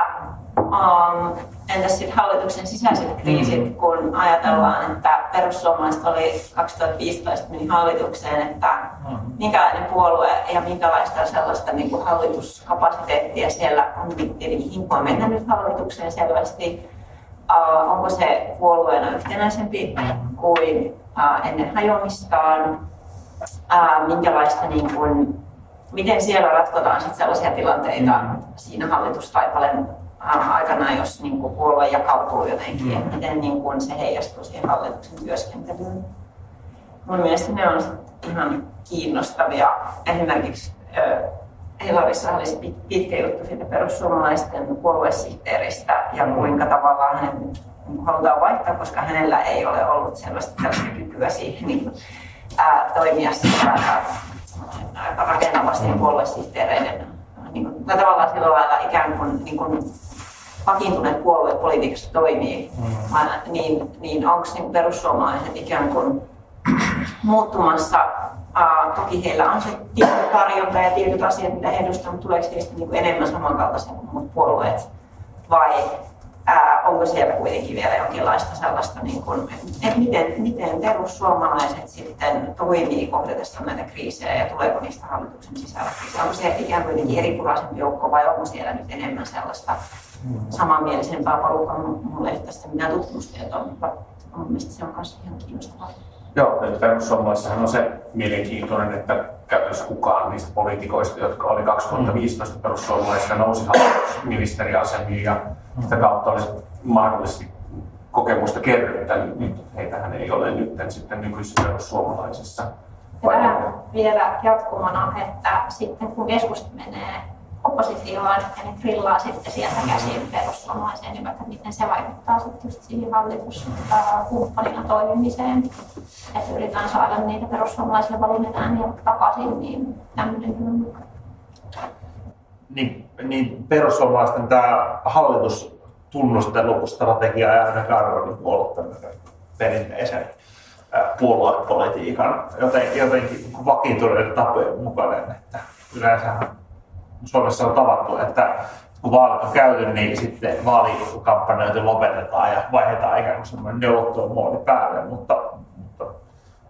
um, entäs sitten hallituksen sisäiset kriisit, mm. kun ajatellaan, että perussuomalaiset oli 2015 meni hallitukseen, että mm. minkälainen puolue ja minkälaista sellaista niin kuin hallituskapasiteettia siellä on tietenkin hinkua mennä nyt hallitukseen selvästi. Uh, onko se puolueena yhtenäisempi kuin uh, ennen hajoamistaan? Uh, minkälaista niin kuin, miten siellä ratkotaan sit sellaisia tilanteita mm. siinä hallitustaipaleen aikana, jos niin kuin puolue jakautuu jotenkin, mm. että miten niin kuin se heijastuu siihen hallituksen työskentelyyn. Mun mielestä ne on ihan kiinnostavia. Esimerkiksi Helarissa oli pitkä juttu siitä perussuomalaisten puoluesihteeristä ja kuinka tavallaan hänet niin halutaan vaihtaa, koska hänellä ei ole ollut sellaista kykyä siihen niin, ää, toimia sitä aika rakentavasti puoluesihteereiden niin kuin, tavallaan sillä lailla ikään kuin, niin kuin vakiintuneet puolueet politiikassa toimii, mm. niin, niin onko niin perussuomalaiset ikään kuin muuttumassa Uh, toki heillä on se tietty tarjonta ja tietyt asiat, mitä he edustavat, mutta tuleeko heistä niin kuin enemmän samankaltaisia kuin muut puolueet? Vai ää, onko siellä kuitenkin vielä jonkinlaista sellaista, niin kuin, että miten, miten perussuomalaiset sitten toimii kohdatessa näitä kriisejä ja tuleeko niistä hallituksen sisällä kriisejä? Onko se ikään kuin jotenkin eripuraisempi joukko vai onko siellä nyt enemmän sellaista samanmielisempää porukkaa? Mulla ei tästä mitään tutkimustietoa, mutta mielestäni se on myös ihan kiinnostavaa. Joo, perussuomalaissahan on se mielenkiintoinen, että käytännössä kukaan niistä poliitikoista, jotka oli 2015 perussuomalaisissa, nousi hallitusministeriasemiin ja sitä kautta olisi mahdollisesti kokemusta kerryttänyt. Nyt heitähän ei ole nyt sitten nykyisissä perussuomalaisissa. Tähän vielä jatkumana, että sitten kun keskusta menee oppositioon ja ne grillaa sitten sieltä käsin perussuomalaiseen, niin että miten se vaikuttaa sitten just siihen hallituskumppanina toimimiseen. Että yritetään saada niitä perussuomalaisia valinneet ääniä takaisin, niin tämmöinen kyllä niin, niin perussuomalaisten tämä hallitus tunnustelustrategia ei ainakaan ole niin ollut tämmöisen perinteisen puoluepolitiikan joten, jotenkin vakiintuneiden tapojen mukainen, että yleensä Suomessa on tavattu, että kun vaalit on käyty, niin sitten vaalikampanjoita lopetetaan ja vaihdetaan ikään kuin semmoinen neuvottelumoodi päälle, mutta, mutta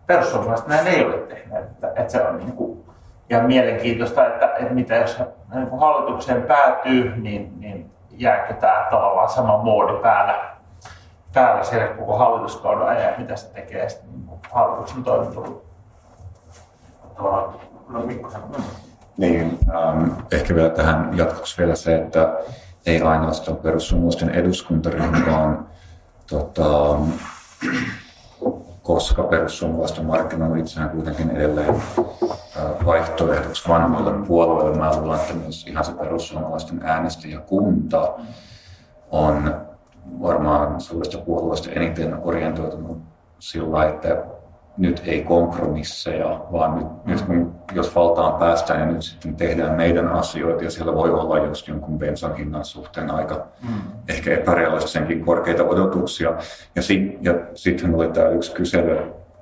perussuomalaiset näin ei ole tehneet. Että, että se on niin kuin ihan mielenkiintoista, että, että mitä jos niin hallitukseen päätyy, niin, niin jääkö tämä tavallaan sama moodi päällä, päällä siellä koko hallituskauden ajan ja mitä se tekee sitten niin hallituksen toimintaluun. No Mikko. Niin, ähm, ehkä vielä tähän jatkoksi vielä se, että ei ainoastaan perussuomalaisten eduskuntaryhmä, vaan tota, koska perussuomalaiset on itseään kuitenkin edelleen äh, vaihtoehdoksi vanhoille puolueille. Mä luulen, että myös ihan se perussuomalaisten äänestäjäkunta on varmaan suurista puolueista eniten orientoitunut sillä, että nyt ei kompromisseja, vaan nyt, nyt kun, jos valtaan päästään ja nyt sitten tehdään meidän asioita ja siellä voi olla just jonkun bensan hinnan suhteen aika mm. ehkä epärealistisenkin korkeita odotuksia. Ja, si, ja sitten oli tämä yksi kysely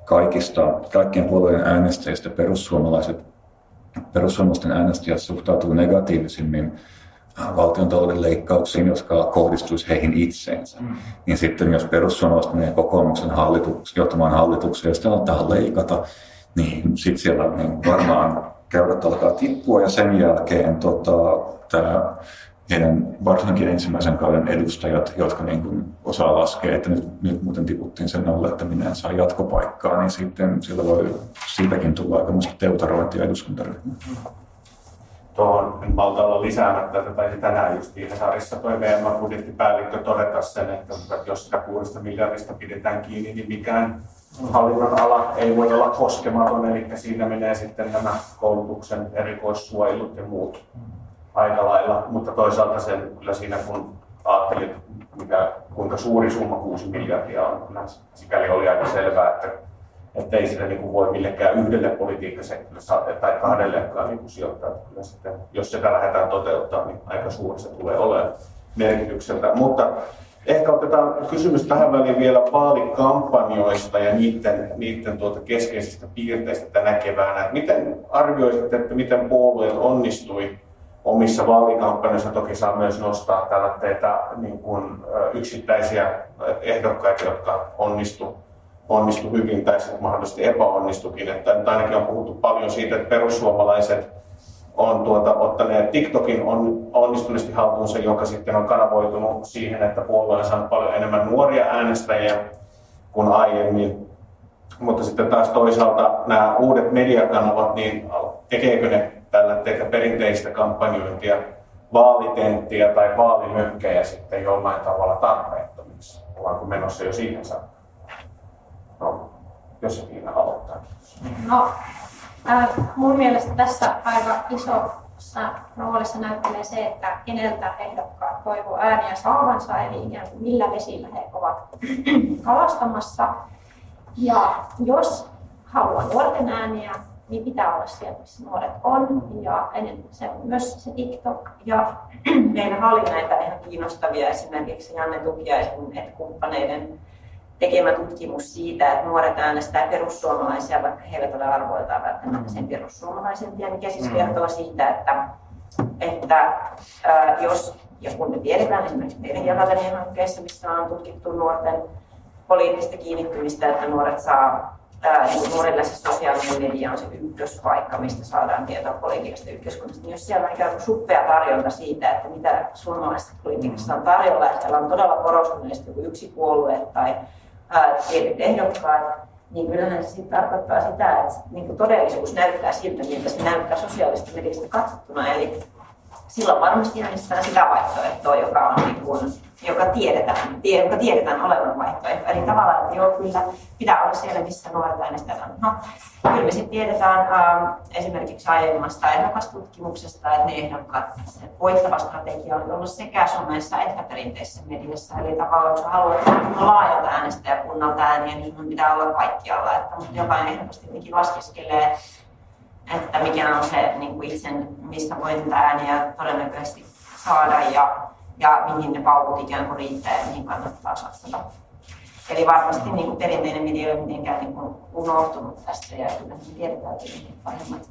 kaikista, kaikkien puolueiden äänestäjistä perussuomalaiset, perussuomalaisten äänestäjät suhtautuu negatiivisimmin valtiontalouden leikkauksiin, jotka kohdistuisi heihin itseensä. Mm. Niin sitten jos perussuomalaiset menee kokoomuksen hallituks, johtamaan hallituksia ja sitten aletaan leikata, niin sitten siellä niin varmaan käydät alkaa tippua ja sen jälkeen tota, tämä heidän varsinkin ensimmäisen kauden edustajat, jotka niin kuin osaa laskea, että nyt, nyt muuten tiputtiin sen alle, että minä en saa jatkopaikkaa, niin sitten sillä voi siitäkin tulla aikamoista teutarointia eduskuntaryhmään. Mm tuohon en malta olla lisäämättä, että taisi tänään just Hesarissa toi VM-budjettipäällikkö todeta sen, että jos sitä kuudesta miljardista pidetään kiinni, niin mikään hallinnon ala ei voi olla koskematon, eli siinä menee sitten nämä koulutuksen erikoissuojelut ja muut aika lailla, mutta toisaalta sen kyllä siinä kun ajattelin, mikä, kuinka suuri summa 6 miljardia on, kyllä sikäli oli aika selvää, että että ei sitä niin voi millekään yhdelle politiikkasektorille tai kahdellekaan niin sijoittaa. Kyllä sitten, jos sitä lähdetään toteuttaa, niin aika suuri se tulee olemaan merkitykseltä. Mutta ehkä otetaan kysymys tähän väliin vielä vaalikampanjoista ja niiden, niiden tuota keskeisistä piirteistä tänä keväänä. Miten arvioisitte, että miten puolueet onnistui omissa vaalikampanjoissa toki saa myös nostaa tällaisia niin kuin, yksittäisiä ehdokkaita, jotka onnistuivat onnistu hyvin tai sitten mahdollisesti epäonnistukin. Että nyt ainakin on puhuttu paljon siitä, että perussuomalaiset on tuota, ottaneet TikTokin on, onnistuneesti haltuunsa, joka sitten on kanavoitunut siihen, että puolue on saanut paljon enemmän nuoria äänestäjiä kuin aiemmin. Mutta sitten taas toisaalta nämä uudet mediakanavat, niin tekeekö ne tällä teitä perinteistä kampanjointia, vaalitenttiä tai vaalimökkejä sitten jollain tavalla tarpeettomiksi? Ollaanko menossa jo siihen saakka? No, Josefina aloittaa. No, äh, mun mielestä tässä aika isossa roolissa näyttelee se, että keneltä ehdokkaat toivoo ääniä saavansa, eli millä vesillä he ovat [CLEARS THROAT] kalastamassa. Ja jos haluaa nuorten ääniä, niin pitää olla siellä, missä nuoret on. Ja se on myös se TikTok. Ja [CLEARS THROAT] meillä oli näitä ihan kiinnostavia esimerkiksi Janne Tukiaisen kumppaneiden tekemä tutkimus siitä, että nuoret äänestää perussuomalaisia, vaikka he eivät ole arvoiltaan välttämättä sen perussuomalaisempia, mikä siis mm. kertoo siitä, että, että ää, jos, ja kun me tiedetään esimerkiksi meidän Jakatenien hankkeessa, missä on tutkittu nuorten poliittista kiinnittymistä, että nuoret saa ää, niin nuorille se sosiaalinen media on se ykköspaikka, mistä saadaan tietoa politiikasta ja yhteiskunnasta, niin jos siellä on ikään kuin suppea tarjonta siitä, että mitä suomalaisesta politiikasta on tarjolla, ja siellä on todella korostuneesti joku yksi puolue tai tietyt ehdokkaat, niin kyllähän se tarkoittaa sitä, että niin todellisuus näyttää siltä, miltä se näyttää sosiaalista mediasta katsottuna. Eli silloin varmasti äänestetään sitä vaihtoehtoa, joka, on niin kuin, joka, tiedetään, joka tiedetään olevan vaihtoehto. Eli tavallaan, että joo, kyllä pitää olla siellä, missä nuoret äänestetään. No, kyllä me sitten tiedetään äh, esimerkiksi aiemmasta ehdokastutkimuksesta, että ne ehdokkaat, se voittava strategia on ollut sekä somessa että perinteisessä mediassa. Eli tavallaan, jos haluat laajalta äänestäjäkunnalta ääniä, niin sun pitää olla kaikkialla. Että, mutta jokainen ehdokas tietenkin laskeskelee että mikä on se niin kuin itse, mistä voi niitä ääniä todennäköisesti saada ja, ja mihin ne paukut ikään kuin riittää ja mihin kannattaa satsata. Eli varmasti niin kuin perinteinen media ei ole mitenkään niin kuin unohtunut tästä ja kyllä me tiedetään tietenkin paremmat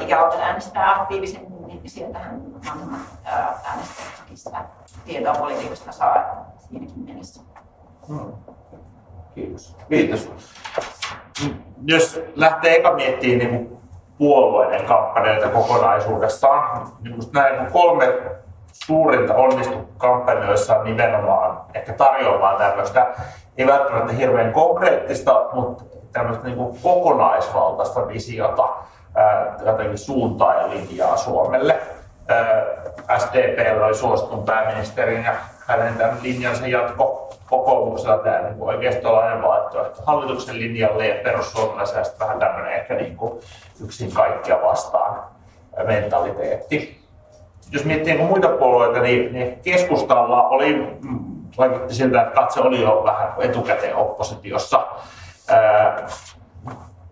ikäluokat äänestää aktiivisemmin, niin sieltähän vanhemmat äänestäjät sitä tietoa politiikasta saa siinäkin mielessä. Hmm. Kiitos. Kiitos. Jos lähtee eka miettimään niin puolueiden kampanjoita kokonaisuudessaan, niin näin kolme suurinta onnistu kampanjoissa on nimenomaan ehkä tarjoamaan tämmöistä, ei välttämättä hirveän konkreettista, mutta tämmöistä niin kuin kokonaisvaltaista visiota, jotenkin suuntaa ja linjaa Suomelle. SDP oli suositun pääministerin ja hänen tämän linjansa jatko kokoomuksella tämä niin oikeistolainen vaihtoehto hallituksen linjalle ja perussuomalaisilla vähän tämmöinen ehkä niin kuin yksin kaikkia vastaan mentaliteetti. Jos miettii muita puolueita, niin, niin keskustalla oli, vaikutti siltä, että katse oli jo vähän etukäteen oppositiossa.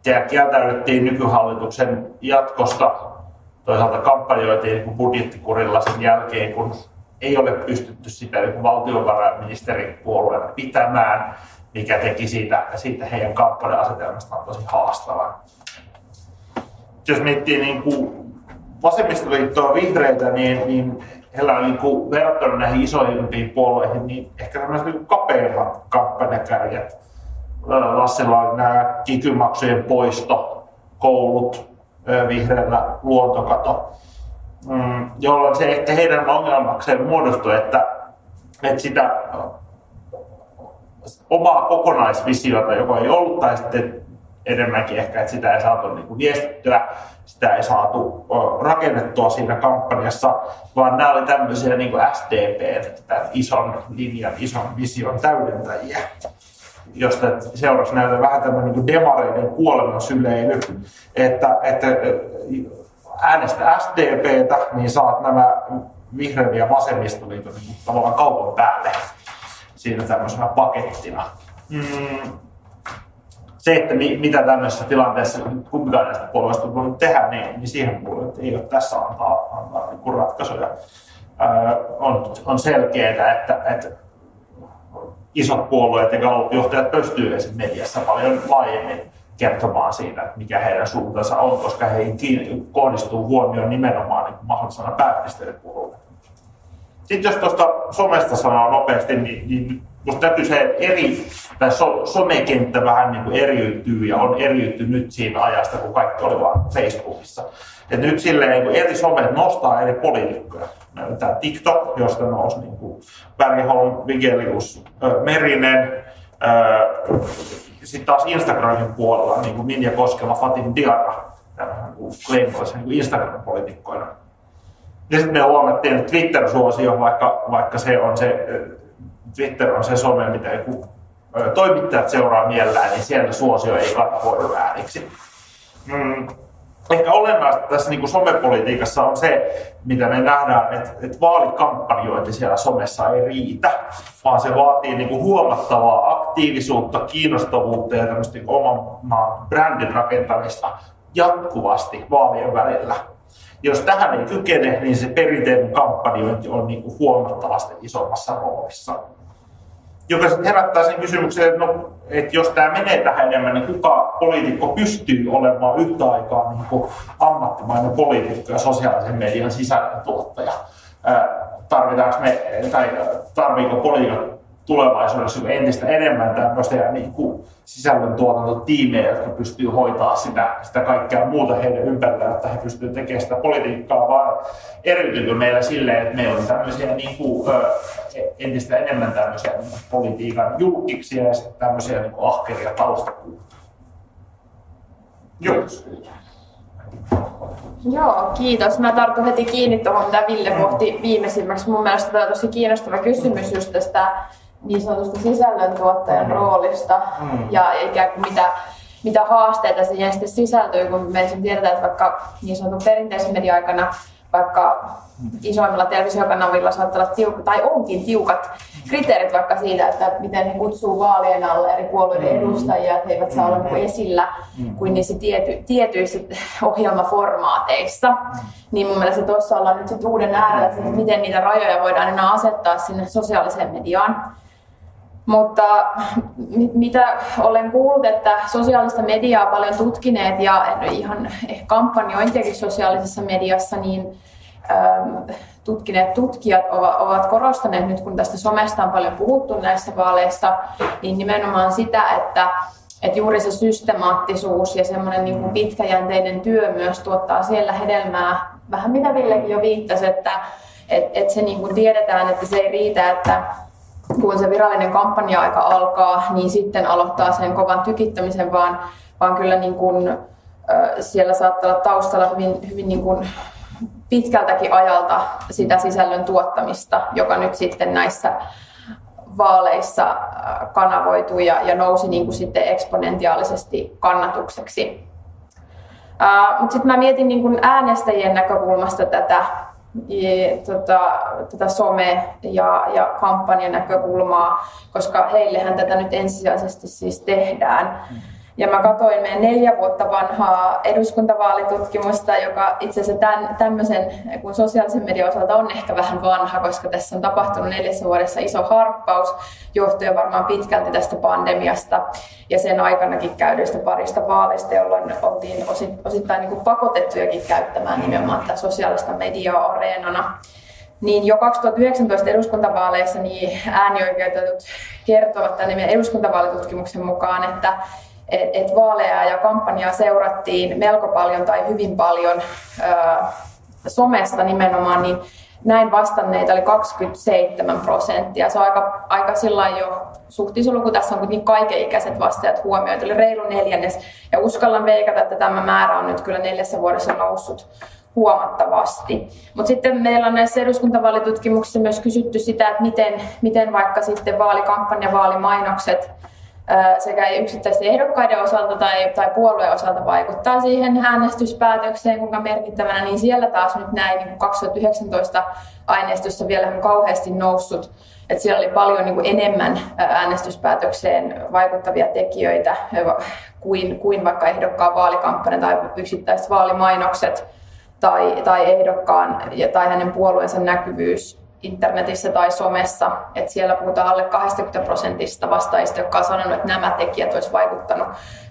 Ja kieltäydyttiin nykyhallituksen jatkosta. Toisaalta kampanjoitiin niin budjettikurilla sen jälkeen, kun ei ole pystytty sitä niin valtiovarainministeripuolueena pitämään, mikä teki siitä, siitä heidän kampanja-asetelmastaan tosi haastavan. Jos miettii niin kuin vasemmistoliittoa vihreitä, niin, niin heillä on niin verrattuna näihin isoimpiin puolueihin, niin ehkä tämmöiset niin kapeimmat kampanjakärjet. Lassilla on nämä kikymaksujen poisto, koulut, vihreällä luontokato mm, jolloin se ehkä heidän ongelmakseen muodostui, että, että sitä omaa kokonaisvisiota, joka ei ollut, tai sitten enemmänkin ehkä, että sitä ei saatu niin kuin viestittyä, sitä ei saatu rakennettua siinä kampanjassa, vaan nämä oli tämmöisiä niin kuin SDP, tämän ison linjan, ison vision täydentäjiä josta seurasi näitä vähän tämmöinen niin demareiden kuoleman syleily, että, että äänestä SDPtä, niin saat nämä vihreän ja vasemmistoliiton niin tavallaan kaupan päälle siinä tämmöisenä pakettina. Mm. Se, että mi, mitä tämmöisessä tilanteessa kumpikaan näistä puolueista voi tehdä, niin, niin siihen puolueet ei ole tässä antaa, antaa niin ratkaisuja. Öö, on, on selkeää, että, että isot puolueet ja johtajat pystyvät mediassa paljon laajemmin kertomaan siitä, että mikä heidän suuntansa on, koska heihin kohdistuu huomio nimenomaan niin mahdollisena pääministeripuolueena. Sitten jos tuosta somesta sanoo nopeasti, niin, niin musta täytyy se eri, tai so, somekenttä vähän niin kuin eriytyy ja on eriytynyt siinä ajasta, kun kaikki oli vaan Facebookissa. Et nyt silleen niin eri somet nostaa eri poliitikkoja. Tämä TikTok, josta nousi niin kuin Bergholm, Vigelius, Merinen, sitten taas Instagramin puolella niin kuin Minja Koskela, Fatin Diarra, glamorous niin Instagram-poliitikkoina. Ja sitten me huomattiin, että Twitter-suosio, vaikka, vaikka se on se, Twitter on se some, mitä joku toimittajat seuraa mielellään, niin siellä suosio ei kanavoidu ääniksi. Mm ehkä olennaista tässä niin kuin somepolitiikassa on se, mitä me nähdään, että, että vaalikampanjointi siellä somessa ei riitä, vaan se vaatii niin kuin huomattavaa aktiivisuutta, kiinnostavuutta ja niin oman maan brändin rakentamista jatkuvasti vaalien välillä. Jos tähän ei kykene, niin se perinteinen kampanjointi on niin kuin huomattavasti isommassa roolissa joka sitten herättää sen kysymyksen, että, no, että jos tämä menee tähän enemmän, niin kuka poliitikko pystyy olemaan yhtä aikaa niin kuin ammattimainen poliitikko ja sosiaalisen median sisällöntuottaja? Tarvitaanko me, tai tarviiko poliitikot tulevaisuudessa entistä enemmän tämmöisiä niin kuin sisällöntuotantotiimejä, jotka pystyy hoitaa sitä, sitä kaikkea muuta heidän ympärillä, että he pystyvät tekemään sitä politiikkaa, vaan eriytyykö meillä silleen, että meillä on tämmöisiä niin kuin, entistä enemmän tämmöisiä niin politiikan julkiksia ja sitten tämmöisiä niin kuin ahkeria taustakuutta. Joo. Joo, kiitos. Mä tartun heti kiinni tuohon, mitä Ville pohti viimeisimmäksi. Mun mielestä tämä on tosi kiinnostava kysymys just tästä niin sanotusta sisällöntuottajan mm. roolista mm. ja ikään kuin mitä, mitä haasteita siihen sitten sisältyy, kun me tiedetään, että vaikka niin sanotun perinteisen media-aikana vaikka isoimmilla televisiokanavilla saattaa olla tiukat, tai onkin tiukat kriteerit vaikka siitä, että miten he kutsuu vaalien alle eri puolueiden mm. edustajia, että he eivät saa olla niin esillä mm. kuin niissä tiety, tietyissä ohjelmaformaateissa. Niin mun mielestä tuossa ollaan nyt sit uuden äärellä, että miten niitä rajoja voidaan enää asettaa sinne sosiaaliseen mediaan. Mutta mitä olen kuullut, että sosiaalista mediaa paljon tutkineet ja ihan kampanjointiakin sosiaalisessa mediassa, niin ähm, tutkineet tutkijat ovat korostaneet nyt, kun tästä somesta on paljon puhuttu näissä vaaleissa, niin nimenomaan sitä, että että juuri se systemaattisuus ja semmoinen niin kuin pitkäjänteinen työ myös tuottaa siellä hedelmää. Vähän mitä Villekin jo viittasi, että et, et se niin kuin tiedetään, että se ei riitä, että kun se virallinen kampanja-aika alkaa, niin sitten aloittaa sen kovan tykittämisen, vaan, vaan kyllä niin kuin, siellä saattaa olla taustalla hyvin, hyvin niin kuin pitkältäkin ajalta sitä sisällön tuottamista, joka nyt sitten näissä vaaleissa kanavoitui ja, ja nousi niin kuin sitten eksponentiaalisesti kannatukseksi. Uh, Mutta sitten mä mietin niin kuin äänestäjien näkökulmasta tätä tota, tätä some- ja, ja kampanjan näkökulmaa, koska heillehän tätä nyt ensisijaisesti siis tehdään. Mm. Ja mä katsoin meidän neljä vuotta vanhaa eduskuntavaalitutkimusta, joka itse asiassa tämän, tämmöisen, kun sosiaalisen median osalta on ehkä vähän vanha, koska tässä on tapahtunut neljässä vuodessa iso harppaus, johtuen varmaan pitkälti tästä pandemiasta ja sen aikanakin käydyistä parista vaaleista, jolloin oltiin osittain niin kuin pakotettujakin käyttämään nimenomaan tätä sosiaalista mediaa areenana. Niin jo 2019 eduskuntavaaleissa niin äänioikeutetut kertovat tämän eduskuntavaalitutkimuksen mukaan, että että et vaaleja ja kampanjaa seurattiin melko paljon tai hyvin paljon ö, somesta nimenomaan, niin näin vastanneita oli 27 prosenttia. Se on aika, aika sillä jo suhtisulku, kun tässä on kuitenkin kaikenikäiset vastaajat huomioitu, eli reilu neljännes. Ja uskallan veikata, että tämä määrä on nyt kyllä neljässä vuodessa noussut huomattavasti. Mutta sitten meillä on näissä eduskuntavaalitutkimuksissa myös kysytty sitä, että miten, miten vaikka sitten vaalikampanja, vaalimainokset sekä yksittäisten ehdokkaiden osalta tai, tai puolueen osalta vaikuttaa siihen äänestyspäätökseen, kuinka merkittävänä, niin siellä taas nyt näin niin 2019 aineistossa vielä on kauheasti noussut. Että siellä oli paljon niin kuin enemmän äänestyspäätökseen vaikuttavia tekijöitä kuin, kuin vaikka ehdokkaan vaalikampanja tai yksittäiset vaalimainokset tai, tai ehdokkaan tai hänen puolueensa näkyvyys internetissä tai somessa, että siellä puhutaan alle 20 prosentista vastaajista, jotka on sanonut, että nämä tekijät olisivat vaikuttanut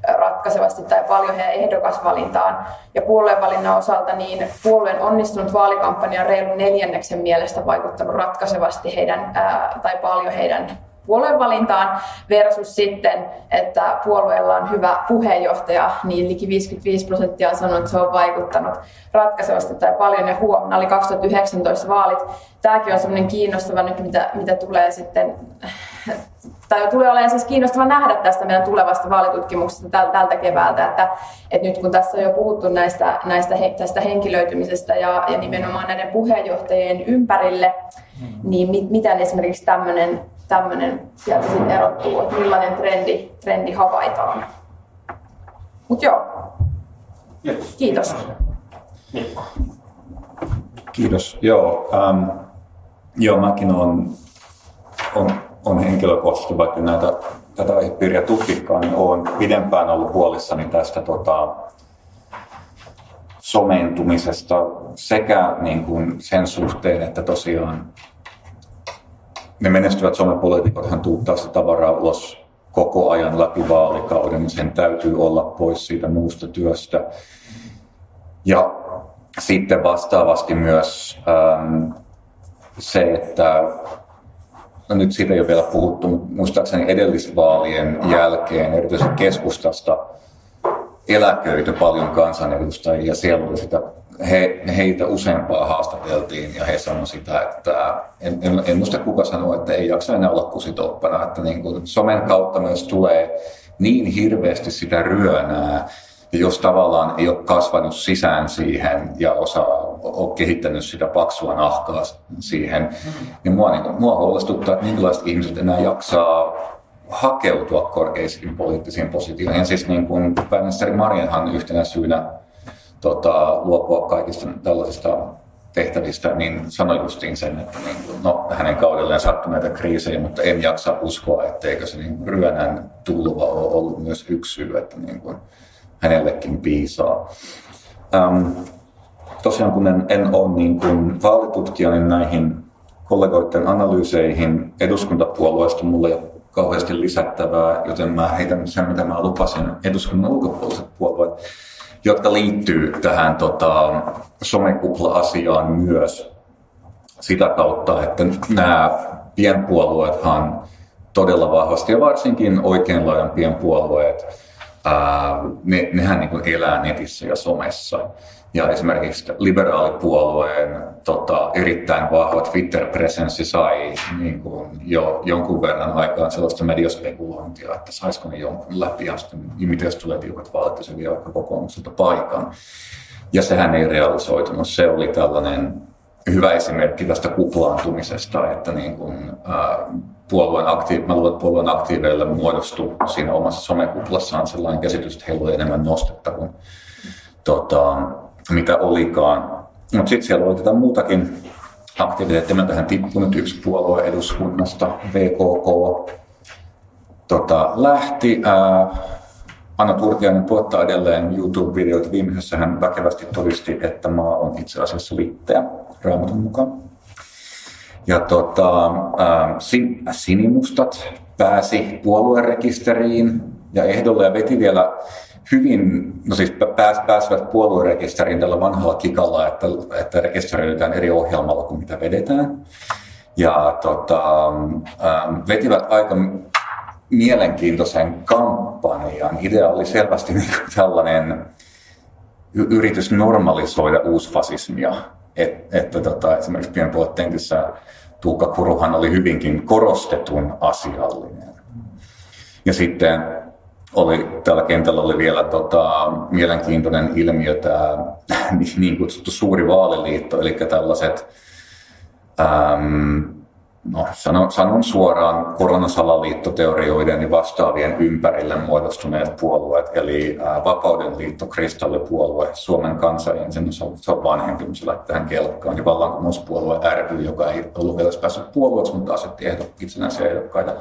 ratkaisevasti tai paljon heidän ehdokasvalintaan. Ja puolueen osalta niin puolueen onnistunut vaalikampanja on reilun neljänneksen mielestä vaikuttanut ratkaisevasti heidän, ää, tai paljon heidän puoluevalintaan versus sitten, että puolueella on hyvä puheenjohtaja, niin liki 55 prosenttia on sanonut, että se on vaikuttanut ratkaisevasti tai paljon ja huomenna oli 2019 vaalit. Tämäkin on semmoinen kiinnostava nyt, mitä, mitä tulee sitten tai tulee olemaan siis kiinnostava nähdä tästä meidän tulevasta vaalitutkimuksesta tältä keväältä, että, että nyt kun tässä on jo puhuttu näistä, näistä tästä henkilöitymisestä ja, ja nimenomaan näiden puheenjohtajien ympärille, mm. niin mit, miten esimerkiksi tämmöinen tämmöinen sieltä sitten erottuu, että millainen trendi, trendi havaitaan. Mutta joo, kiitos. Kiitos. Joo, ähm, joo mäkin olen on, on henkilökohtaisesti, vaikka näitä, tätä aihepiiriä tutkikaan, niin olen pidempään ollut huolissani tästä tota, somentumisesta sekä niin kuin sen suhteen, että tosiaan ne menestyvät somepoliitikothan tuuttaa sitä tavaraa ulos koko ajan läpi vaalikauden, sen täytyy olla pois siitä muusta työstä. Ja sitten vastaavasti myös ähm, se, että no nyt siitä ei ole vielä puhuttu, mutta muistaakseni edellisvaalien jälkeen erityisesti keskustasta eläköity paljon kansanedustajia ja siellä oli sitä he, heitä useampaa haastateltiin ja he sanoivat sitä, että en, en, en muista kuka sanoi, että ei jaksa enää olla kusitoppana, että niin kuin somen kautta myös tulee niin hirveästi sitä ryönää, jos tavallaan ei ole kasvanut sisään siihen ja osaa ole kehittänyt sitä paksua nahkaa siihen, niin mua, niin, mua huolestuttaa, että minkälaiset ihmiset enää jaksaa hakeutua korkeisiin poliittisiin positioihin. Siis niin kuin pääministeri Marianhan yhtenä syynä tota, luopua kaikista tällaisista tehtävistä, niin sanoi justiin sen, että niin, no, hänen kaudelleen sattui näitä kriisejä, mutta en jaksa uskoa, etteikö se niin, ryönän tulva ole ollut myös yksi syy, että niin kuin, hänellekin piisaa. Ähm, tosiaan kun en, en ole niin kuin vaalitutkija, niin näihin kollegoiden analyyseihin eduskuntapuolueesta mulla ei ole kauheasti lisättävää, joten mä heitän sen, mitä mä lupasin eduskunnan ulkopuoliset puolueet, jotka liittyy tähän tota, somekupla-asiaan myös sitä kautta, että nämä pienpuolueethan todella vahvasti, ja varsinkin oikein laajan pienpuolueet, ää, ne, nehän niin elää netissä ja somessa. Ja esimerkiksi liberaalipuolueen tota, erittäin vahva Twitter-presenssi sai niin kuin, jo jonkun verran aikaan sellaista mediaspekulointia, että saisiko ne jonkun läpi ja sitten, niin miten se tulee tiukat vaalit, se vie vaikka kokoomukselta paikan. Ja sehän ei realisoitunut. Se oli tällainen hyvä esimerkki tästä kuplaantumisesta, että niin kuin, ää, puolueen aktiiv- mä luulen, että puolueen aktiiveille muodostui siinä omassa somekuplassaan sellainen käsitys, että heillä oli enemmän nostetta kuin tota, mitä olikaan. Mutta sitten siellä oli tätä muutakin aktiviteettia. Mä tähän tippunut yksi puolue eduskunnasta, VKK, tota, lähti. Ää, Anna Turtiainen tuottaa edelleen YouTube-videoita. Viimeisessä hän väkevästi todisti, että maa on itse asiassa litteä raamatun mukaan. Ja tota, ää, sin, sinimustat pääsi puoluerekisteriin ja ehdolle ja veti vielä hyvin, no siis pääs, pääsevät puoluerekisteriin tällä vanhalla kikalla, että, että rekisteröidään eri ohjelmalla kuin mitä vedetään. Ja tota, ähm, vetivät aika mielenkiintoisen kampanjan. Idea oli selvästi [LAUGHS] niin kuin tällainen yritys normalisoida uusfasismia. Et, että tota, esimerkiksi pienpuolitentissä Tuukka Kuruhan oli hyvinkin korostetun asiallinen. Ja sitten oli, tällä kentällä oli vielä tota, mielenkiintoinen ilmiö tämä [LAUGHS] niin kutsuttu suuri vaaliliitto, eli tällaiset, äm, no, sanon, sanon suoraan koronasalaliittoteorioiden ja vastaavien ympärille muodostuneet puolueet, eli ää, Vapauden liitto, Kristallipuolue, Suomen kansa ensin, se on, se on vanhempi, se lähti tähän kelkkaan, ja vallankumouspuolue ry, joka ei ollut vielä päässyt puolueeksi, mutta asetti ehdo, itsenäisiä ehdokkaita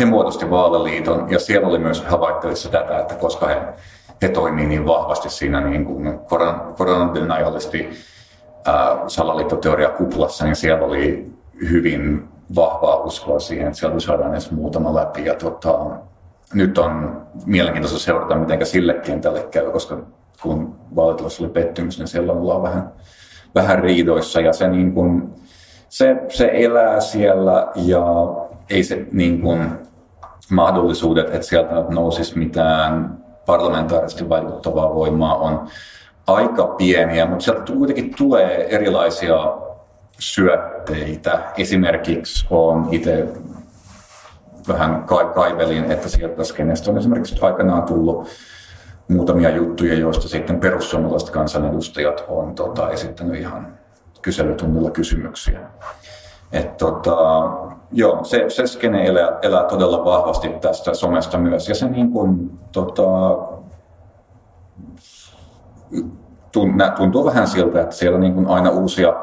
he muodosti vaaliliiton ja siellä oli myös havaittavissa tätä, että koska he, he toimii niin vahvasti siinä niin kuin koron, koronadenialisti salaliittoteoria kuplassa, niin siellä oli hyvin vahvaa uskoa siihen, että sieltä saadaan edes muutama läpi. Ja tota, nyt on mielenkiintoista seurata, miten sille kentälle käy, koska kun vaalitulos oli pettymys, niin siellä ollaan vähän, vähän riidoissa ja se, niin kuin, se, se elää siellä ja ei se niin kuin, mahdollisuudet, että sieltä nousisi mitään parlamentaarisesti vaikuttavaa voimaa on aika pieniä, mutta sieltä kuitenkin tulee erilaisia syötteitä. Esimerkiksi on itse vähän kaivelin, että sieltä skenestä on esimerkiksi aikanaan tullut muutamia juttuja, joista sitten perussuomalaiset kansanedustajat on tota, esittänyt ihan kyselytunnilla kysymyksiä. Et, tota, joo, se, se skene elää, elää todella vahvasti tästä somesta myös. Ja se niin kuin, tota, tuntuu vähän siltä, että siellä niin kuin aina uusia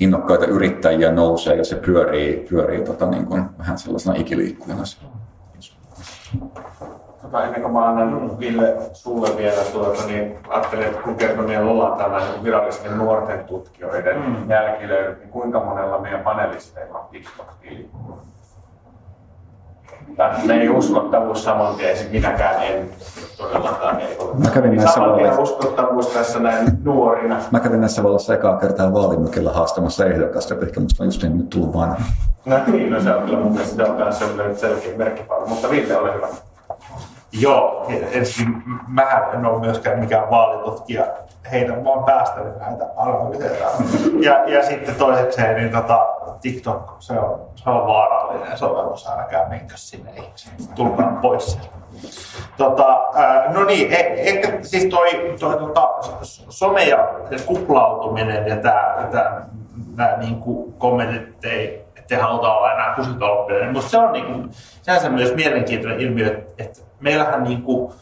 innokkaita yrittäjiä nousee ja se pyörii, pyörii tota, niin kuin, vähän sellaisena ikiliikkujana tota, ennen kuin mä annan Ville sulle vielä, tuota, niin ajattelin, että kun kerran meillä ollaan tällainen virallisten nuorten tutkijoiden mm. jälkilöydyt, niin kuinka monella meidän panelisteilla on TikTok-tili? Tämä ei uskottavuus saman tien, minäkään en todellakaan ei ole. Mä kävin näissä valoissa. uskottavuus tässä näin nuorina. Mä kävin näissä valoissa ekaa kertaa vaalimökillä haastamassa ehdokasta, että ehkä musta on just nyt tullut vanha. No niin, no se on kyllä mun mielestä se on myös sellainen selkeä merkkipalvelu, mutta Ville, ole hyvä. Joo, ensin mä en ole myöskään mikään vaalitutkija. Heidän vaan päästänyt näitä analyseita. Ja, ja sitten toisekseen, niin tota, TikTok, se on, se on vaarallinen sovellus, älkää menkö sinne ihmisiin. Tulkaa pois sieltä. Tota, no niin, e, ehkä siis toi, toi tota, some ja kuplautuminen ja tämä, nämä niin kommentit, ei, ettei haluta olla enää kusitolppia, niin musta se on niin kuin, se myös mielenkiintoinen ilmiö, että meillähän niin kuin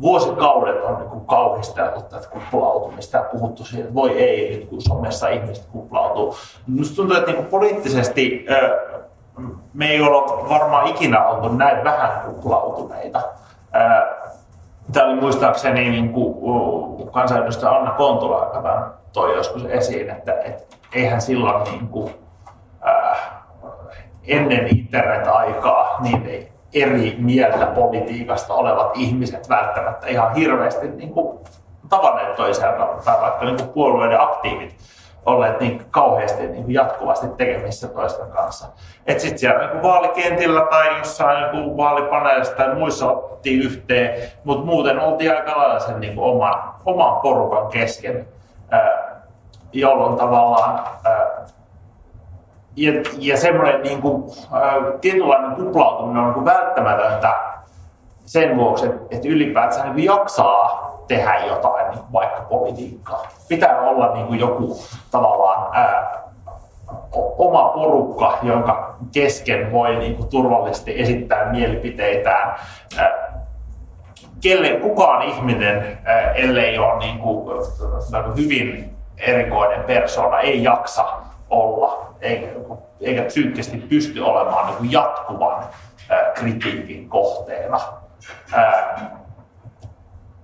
vuosikaudet on niin kauhisteltu tätä kuplautumista ja puhuttu siitä, että voi ei, nyt kun somessa ihmiset kuplautuu. Minusta tuntuu, että niin kuin poliittisesti me ei ole varmaan ikinä oltu näin vähän kuplautuneita. Tämä oli muistaakseni niin kansanedustaja Anna Kontula aikanaan toi joskus esiin, että, että eihän silloin niin kuin, ennen internet-aikaa, niin ei, eri mieltä politiikasta olevat ihmiset välttämättä ihan hirveästi niin kuin, tavanneet toisiaan tai vaikka niin kuin puolueiden aktiivit olleet niin kauheasti niin kuin jatkuvasti tekemissä toisten kanssa. Että sitten siellä niin vaalikentillä tai jossain niin vaalipaneelissa tai muissa ottiin yhteen, mutta muuten oltiin aika lailla sen niin kuin oman, oman porukan kesken, jolloin tavallaan ja, ja semmoinen niin kuin, tietynlainen kuplautuminen on niin välttämätöntä sen vuoksi, että, että ylipäätään niin jaksaa tehdä jotain, niin vaikka politiikkaa. Pitää olla niin kuin joku tavallaan ää, oma porukka, jonka kesken voi niin kuin, turvallisesti esittää mielipiteitään. Ää, kelle kukaan ihminen, ellei ole niin kuin, hyvin erikoinen persona, ei jaksa olla, eikä, eikä psyykkisesti pysty olemaan niin kuin jatkuvan ää, kritiikin kohteena. Ää,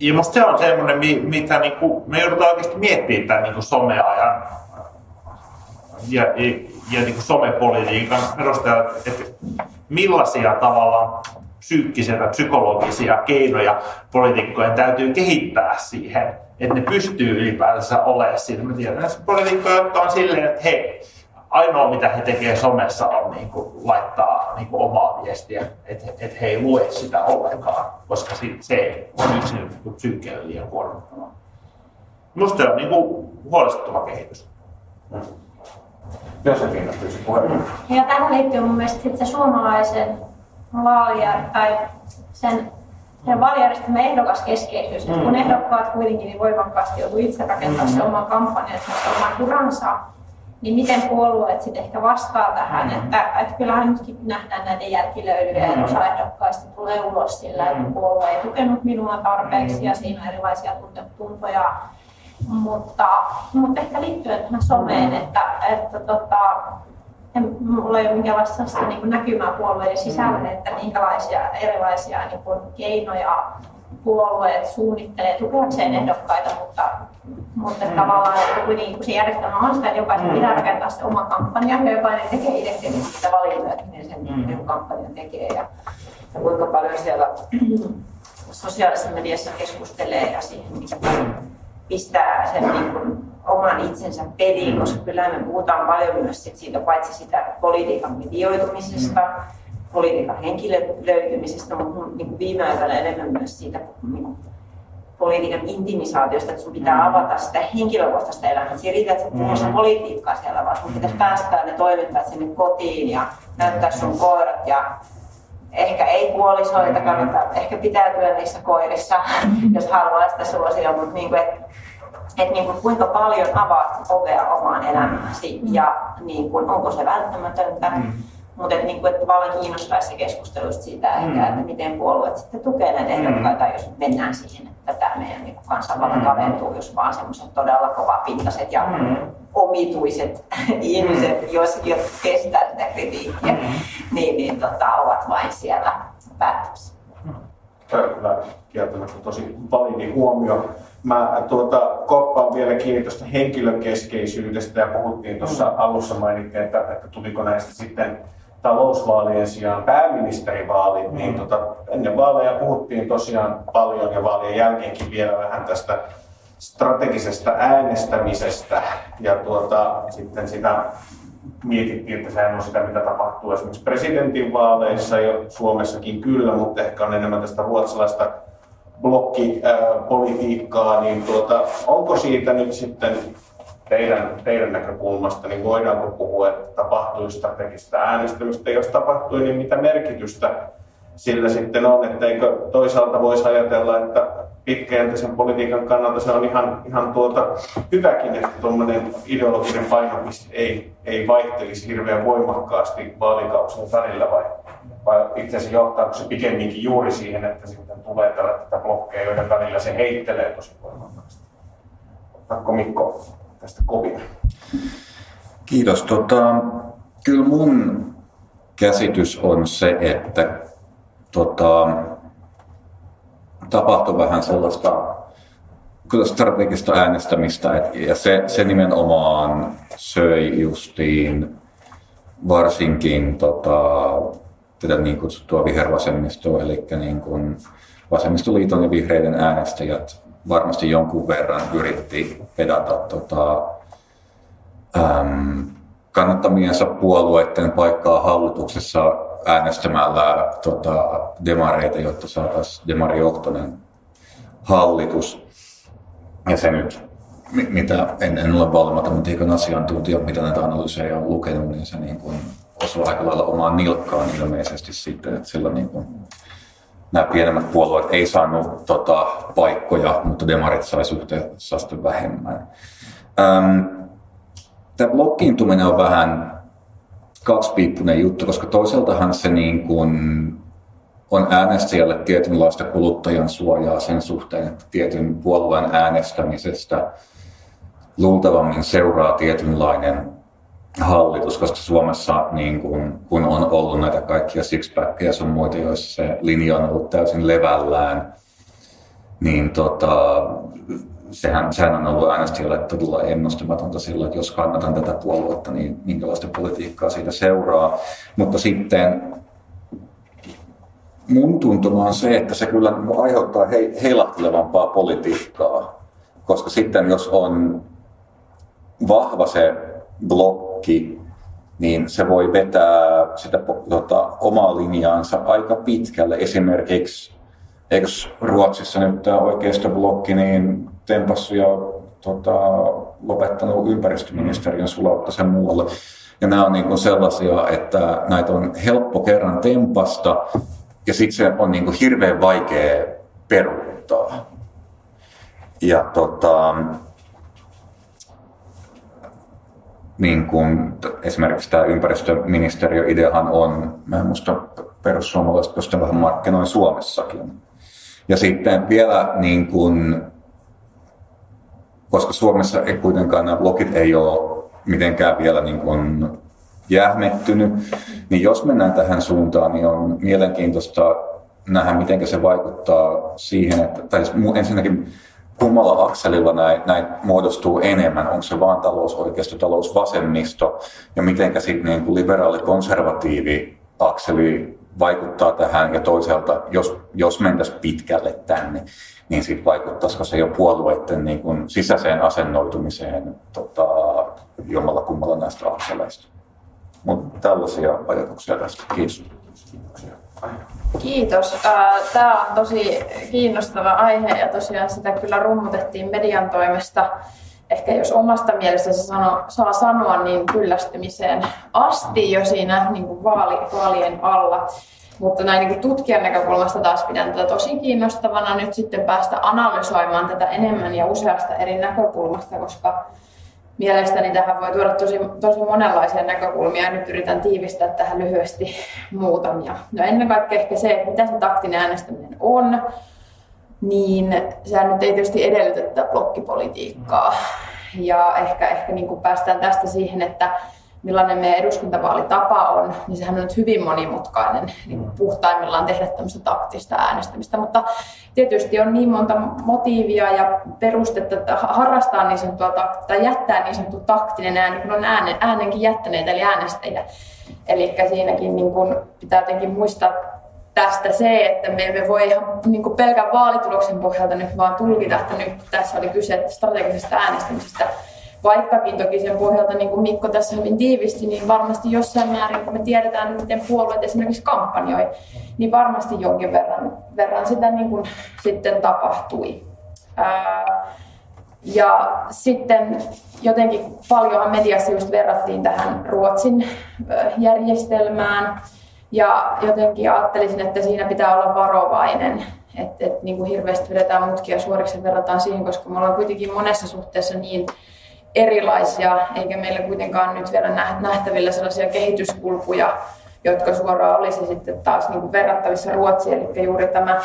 ja musta se on semmoinen, mitä niinku, me joudutaan oikeasti miettimään tämän niinku someajan ja, ja, ja niinku somepolitiikan perusteella, että millaisia tavalla psyykkisiä tai psykologisia keinoja poliitikkojen täytyy kehittää siihen, että ne pystyy ylipäätänsä olemaan siinä. Mä tiedän poliitikkoja, jotka on silleen, että hei, ainoa mitä he tekee somessa on niin kuin, laittaa niin kuin, omaa viestiä, että et he ei lue sitä ollenkaan, koska se on yksin niin liian kuormittavaa. Minusta se on niin kuin, huolestuttava kehitys. Mm. Josefina pyysi puheenvuoron. Ja tähän liittyy mun mielestä se suomalaisen vaalia tai sen sen vaalijärjestelmän ehdokaskeskeisyys, mm. kun ehdokkaat kuitenkin niin voimakkaasti joutuu itse rakentamaan mm. se oman kampanjansa, oman uransa, niin miten puolueet sitten ehkä vastaa tähän, mm. että, että kyllähän nytkin nähdään näiden jälkilöilyjä mm. osa ehdokkaista tulee ulos sillä, että mm. puolue ei tukenut minua tarpeeksi mm. ja siinä on erilaisia tuntoja. Mutta, mutta ehkä liittyen tähän someen, mm. että, että tota, en, mulla ei ole minkäänlaista niin näkymää puolueiden sisällä, että minkälaisia erilaisia niin kuin, keinoja puolueet suunnittelee tukeakseen ehdokkaita, mutta, mutta mm. tavallaan että niin kun se järjestelmä on sitä, että jokaisen mm. pitää rakentaa se oma kampanja ja jokainen tekee itse sitä valintoja, että miten sen mm. kampanjan tekee ja, ja kuinka paljon siellä [CLEARS THROAT] sosiaalisessa mediassa keskustelee ja siihen, mikä pistää sen niin kuin, oman itsensä peliin, koska kyllä me puhutaan paljon myös siitä, paitsi sitä politiikan medioitumisesta, mm politiikan henkilöitymisestä, mutta niin kuin viime aikoina enemmän myös siitä niin kuin politiikan intimisaatiosta, että sun pitää mm. avata sitä henkilökohtaista elämää. Se ei riitä, että sä mm. politiikkaa siellä, vaan sun pitäisi päästää ne toimittajat sinne kotiin ja näyttää sun koirat ja ehkä ei puolisoita mm. kannata, ehkä pitäytyä niissä koirissa, jos haluaa sitä suosia, mutta niin kuin, että et niin kuin kuinka paljon avaat ovea omaan elämääsi ja niin kuin, onko se välttämätöntä. Mm mutta et, niin että paljon kiinnostaisi keskustelusta siitä mm. ehkä, että miten puolueet sitten tukee näitä ehdokkaita, mm. jos mennään siihen, että tämä meidän niin kansanvalta mm. kaventuu, jos vaan semmoiset todella kovapintaset ja mm. omituiset [LAUGHS] ihmiset, jos, jos kestää sitä kritiikkiä, mm. niin, niin tota, ovat vain siellä päättämässä. Tämä on kyllä kieltämättä tosi validi huomio. Mä tuota, koppaan vielä kiinni tuosta henkilökeskeisyydestä ja puhuttiin tuossa alussa mainittiin, että, että tuliko näistä sitten talousvaalien sijaan pääministerivaalit, mm. niin tota, ennen vaaleja puhuttiin tosiaan paljon ja vaalien jälkeenkin vielä vähän tästä strategisesta äänestämisestä ja tuota, sitten sitä mietittiin, että sehän on sitä, mitä tapahtuu esimerkiksi presidentinvaaleissa ja Suomessakin kyllä, mutta ehkä on enemmän tästä ruotsalaista blokkipolitiikkaa, niin tuota, onko siitä nyt sitten teidän, teidän näkökulmasta, niin voidaanko puhua, että tapahtui strategista äänestämistä, jos tapahtui, niin mitä merkitystä sillä sitten on, että eikö toisaalta voisi ajatella, että pitkäjänteisen politiikan kannalta se on ihan, ihan tuota hyväkin, että tuommoinen ideologinen painopiste ei, ei vaihtelisi hirveän voimakkaasti vaalikausien välillä, vai, vai itse asiassa johtaako se pikemminkin juuri siihen, että sitten tulee tätä blokkeja, joiden välillä se heittelee tosi voimakkaasti. Mikko tästä kovin. Kiitos. Tota, kyllä mun käsitys on se, että tota, tapahtui vähän sellaista kyllä strategista äänestämistä, et, ja se, se nimenomaan söi justiin varsinkin tota, tätä niin kutsuttua vihervasemmistoa, eli niin kuin vasemmistoliiton ja vihreiden äänestäjät varmasti jonkun verran yritti pedata tota, äm, kannattamiensa puolueiden paikkaa hallituksessa äänestämällä tota, demareita, jotta saataisiin demarijohtoinen hallitus. Ja se nyt, mitä en, en ole valmatematiikan asiantuntija, mitä näitä analyysejä on lukenut, niin se niin kuin osuu aika lailla omaan nilkkaan ilmeisesti sitten, että sillä niin kuin, nämä pienemmät puolueet ei saanut tota, paikkoja, mutta demarit sai suhteessa vähemmän. Ähm, tämä blokkiintuminen on vähän kaksipiippunen juttu, koska toiseltahan se niin kuin on äänestäjälle tietynlaista kuluttajan suojaa sen suhteen, että tietyn puolueen äänestämisestä luultavammin seuraa tietynlainen hallitus, koska Suomessa niin kun, kun on ollut näitä kaikkia sixpackeja sun muita, joissa se linja on ollut täysin levällään, niin tota, sehän, sehän on ollut äänestäjälle todella ennustamatonta sillä, että jos kannatan tätä puoluetta, niin minkälaista politiikkaa siitä seuraa. Mutta sitten mun tuntuma on se, että se kyllä aiheuttaa he, heilahtelevampaa politiikkaa, koska sitten jos on vahva se blokki, niin se voi vetää sitä tota, omaa linjaansa aika pitkälle. Esimerkiksi, eikö Ruotsissa nyt tämä oikeistoblokki niin tempassu ja tota, lopettanut ympäristöministeriön sulautta sen muualle. Ja nämä on niin kuin sellaisia, että näitä on helppo kerran tempasta ja sitten se on niin kuin hirveän vaikea peruuttaa. Ja tota, niin kuin, esimerkiksi tämä ympäristöministeriö ideahan on, mä en muista perussuomalaiset, koska vähän markkinoin Suomessakin. Ja sitten vielä niin kuin, koska Suomessa ei kuitenkaan nämä blogit ei ole mitenkään vielä niin kuin jähmettynyt, niin jos mennään tähän suuntaan, niin on mielenkiintoista nähdä, miten se vaikuttaa siihen, että tai siis ensinnäkin kummalla akselilla näin, näin muodostuu enemmän? Onko se vaan talousoikeisto, talousvasemmisto ja miten sitten niin liberaali-konservatiivi akseli vaikuttaa tähän ja toisaalta, jos, jos mentäisiin pitkälle tänne, niin sitten vaikuttaisiko se jo puolueiden niin kuin sisäiseen asennoitumiseen tota, jommalla kummalla näistä akseleista. Mutta tällaisia ajatuksia tästä. Kiitos. Kiitos. Tämä on tosi kiinnostava aihe ja tosiaan sitä kyllä rummutettiin median toimesta. Ehkä jos omasta mielestä se sano, saa sanoa, niin kyllästymiseen asti jo siinä niin kuin vaali, vaalien alla. Mutta näin niin tutkijan näkökulmasta taas pidän tätä tosi kiinnostavana nyt sitten päästä analysoimaan tätä enemmän ja useasta eri näkökulmasta, koska mielestäni tähän voi tuoda tosi, tosi monenlaisia näkökulmia ja nyt yritän tiivistää tähän lyhyesti muutamia. No ennen kaikkea ehkä se, että mitä se taktinen äänestäminen on, niin sehän nyt ei tietysti edellytä tätä blokkipolitiikkaa. Ja ehkä, ehkä niin kuin päästään tästä siihen, että millainen meidän eduskuntavaalitapa on, niin sehän on nyt hyvin monimutkainen niin kuin puhtaimmillaan tehdä tämmöistä taktista äänestämistä. Mutta tietysti on niin monta motiivia ja perustetta, että harrastaa niin sanottua tai jättää niin sanottu taktinen ääni, kun on äänen, äänenkin jättäneet, eli äänestäjä. Eli siinäkin niin kuin pitää jotenkin muistaa tästä se, että me emme voi ihan niin pelkän vaalituloksen pohjalta nyt vaan tulkita, että nyt tässä oli kyse strategisesta äänestämisestä, Vaikkakin toki sen pohjalta, niin kuin Mikko tässä hyvin tiivisti, niin varmasti jossain määrin, kun me tiedetään, miten puolueet esimerkiksi kampanjoi, niin varmasti jonkin verran, verran sitä niin kuin sitten tapahtui. Ää, ja sitten jotenkin paljonhan mediassa just verrattiin tähän Ruotsin järjestelmään. Ja jotenkin ajattelisin, että siinä pitää olla varovainen, että et, niin kuin hirveästi vedetään mutkia suoriksi ja verrataan siihen, koska me ollaan kuitenkin monessa suhteessa niin erilaisia, eikä meillä kuitenkaan nyt vielä nähtävillä sellaisia kehityskulkuja, jotka suoraan olisi sitten taas niin kuin verrattavissa Ruotsiin. Eli juuri tämä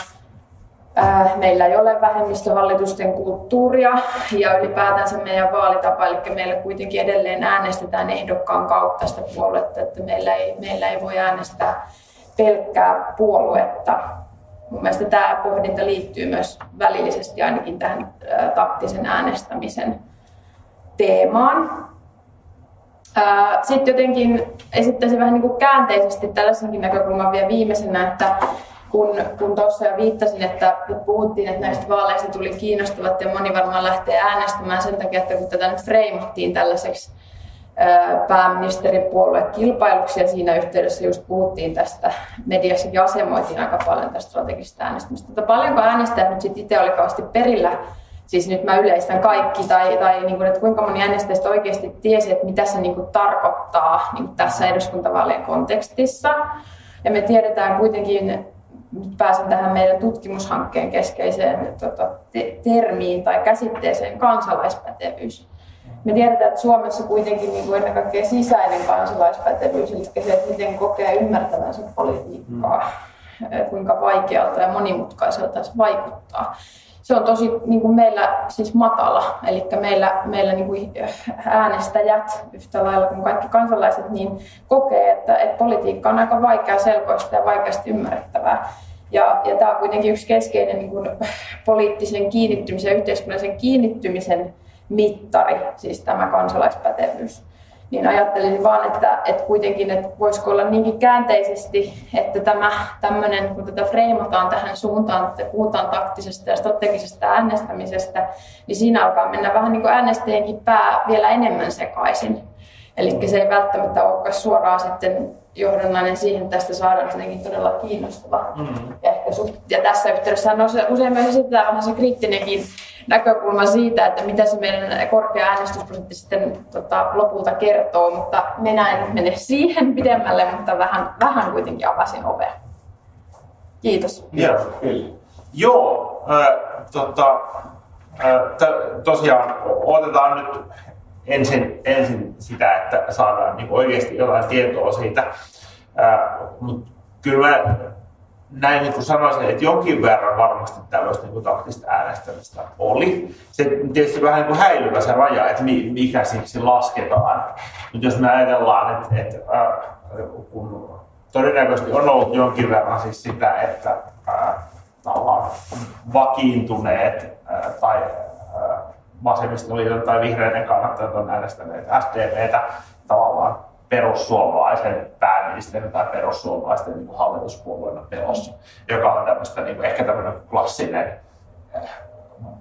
ää, meillä ei ole vähemmistöhallitusten kulttuuria ja ylipäätänsä meidän vaalitapa, eli meillä kuitenkin edelleen äänestetään ehdokkaan kautta sitä puoluetta, että meillä ei, meillä ei voi äänestää pelkkää puoluetta. Mun mielestä tämä pohdinta liittyy myös välillisesti ainakin tähän taktisen äänestämisen teemaan. Sitten jotenkin esittäisin vähän niin kuin käänteisesti tällaisenkin näkökulman vielä viimeisenä, että kun, kun tuossa jo viittasin, että puhuttiin, että näistä vaaleista tuli kiinnostavat ja moni varmaan lähtee äänestämään sen takia, että kun tätä nyt freimattiin tällaiseksi pääministeripuolue kilpailuksi ja siinä yhteydessä just puhuttiin tästä, mediassakin asemoitiin aika paljon tästä strategisesta äänestämistä. Mutta paljonko äänestäjät nyt sitten itse oli kauheasti perillä, siis nyt mä yleistän kaikki, tai, tai niin kuin, että kuinka moni äänestäjistä oikeasti tiesi, että mitä se niin kuin tarkoittaa niin kuin tässä eduskuntavaalien kontekstissa. Ja me tiedetään kuitenkin, nyt pääsen tähän meidän tutkimushankkeen keskeiseen tota, te- termiin tai käsitteeseen kansalaispätevyys me tiedetään, että Suomessa kuitenkin niin kuin ennen kaikkea sisäinen kansalaispätevyys, eli se, että miten kokee ymmärtävänsä politiikkaa, mm. kuinka vaikealta ja monimutkaiselta se vaikuttaa. Se on tosi niin kuin meillä siis matala, eli meillä, meillä niin kuin äänestäjät yhtä lailla kuin kaikki kansalaiset niin kokee, että, että politiikka on aika vaikea selkoista ja vaikeasti ymmärrettävää. Ja, ja tämä on kuitenkin yksi keskeinen niin kuin, poliittisen kiinnittymisen ja yhteiskunnallisen kiinnittymisen mittari, siis tämä kansalaispätevyys. Niin ajattelin vaan, että, että kuitenkin, että voisiko olla niinkin käänteisesti, että tämä tämmöinen, kun tätä freimataan tähän suuntaan, että puhutaan taktisesta ja strategisesta äänestämisestä, niin siinä alkaa mennä vähän niin kuin äänestäjienkin pää vielä enemmän sekaisin. Eli se ei välttämättä olekaan suoraan sitten johdonnainen siihen, että tästä saadaan jotenkin todella kiinnostava. Mm-hmm. Ja, ehkä suht, ja tässä yhteydessä on usein myös esitetään vähän se kriittinenkin näkökulma siitä, että mitä se meidän korkea äänestysprosentti sitten tota, lopulta kertoo, mutta minä en mene siihen pidemmälle, mutta vähän, vähän kuitenkin avasin ovea. Kiitos. Joo. Joo, äh, tota, äh, t- tosiaan otetaan nyt ensin, ensin sitä, että saadaan niin oikeasti jotain tietoa siitä. Äh, mutta kyllä mä näin niin kuin sanoisin, että jonkin verran varmasti tällaista niin kuin taktista äänestämistä oli. Se tietysti vähän niin kuin häilyvä se raja, että mikä siksi lasketaan. Mutta jos me ajatellaan, että, että äh, kun todennäköisesti on ollut jonkin verran siis sitä, että äh, vakiintuneet äh, tai äh, vasemmistoliiton tai vihreiden kannattajat on äänestäneet SDPtä tavallaan perussuomalaisen pääministerin tai perussuomalaisten niin hallituspuolueena pelossa, joka on tämmöistä, niin kuin, ehkä tämmöinen klassinen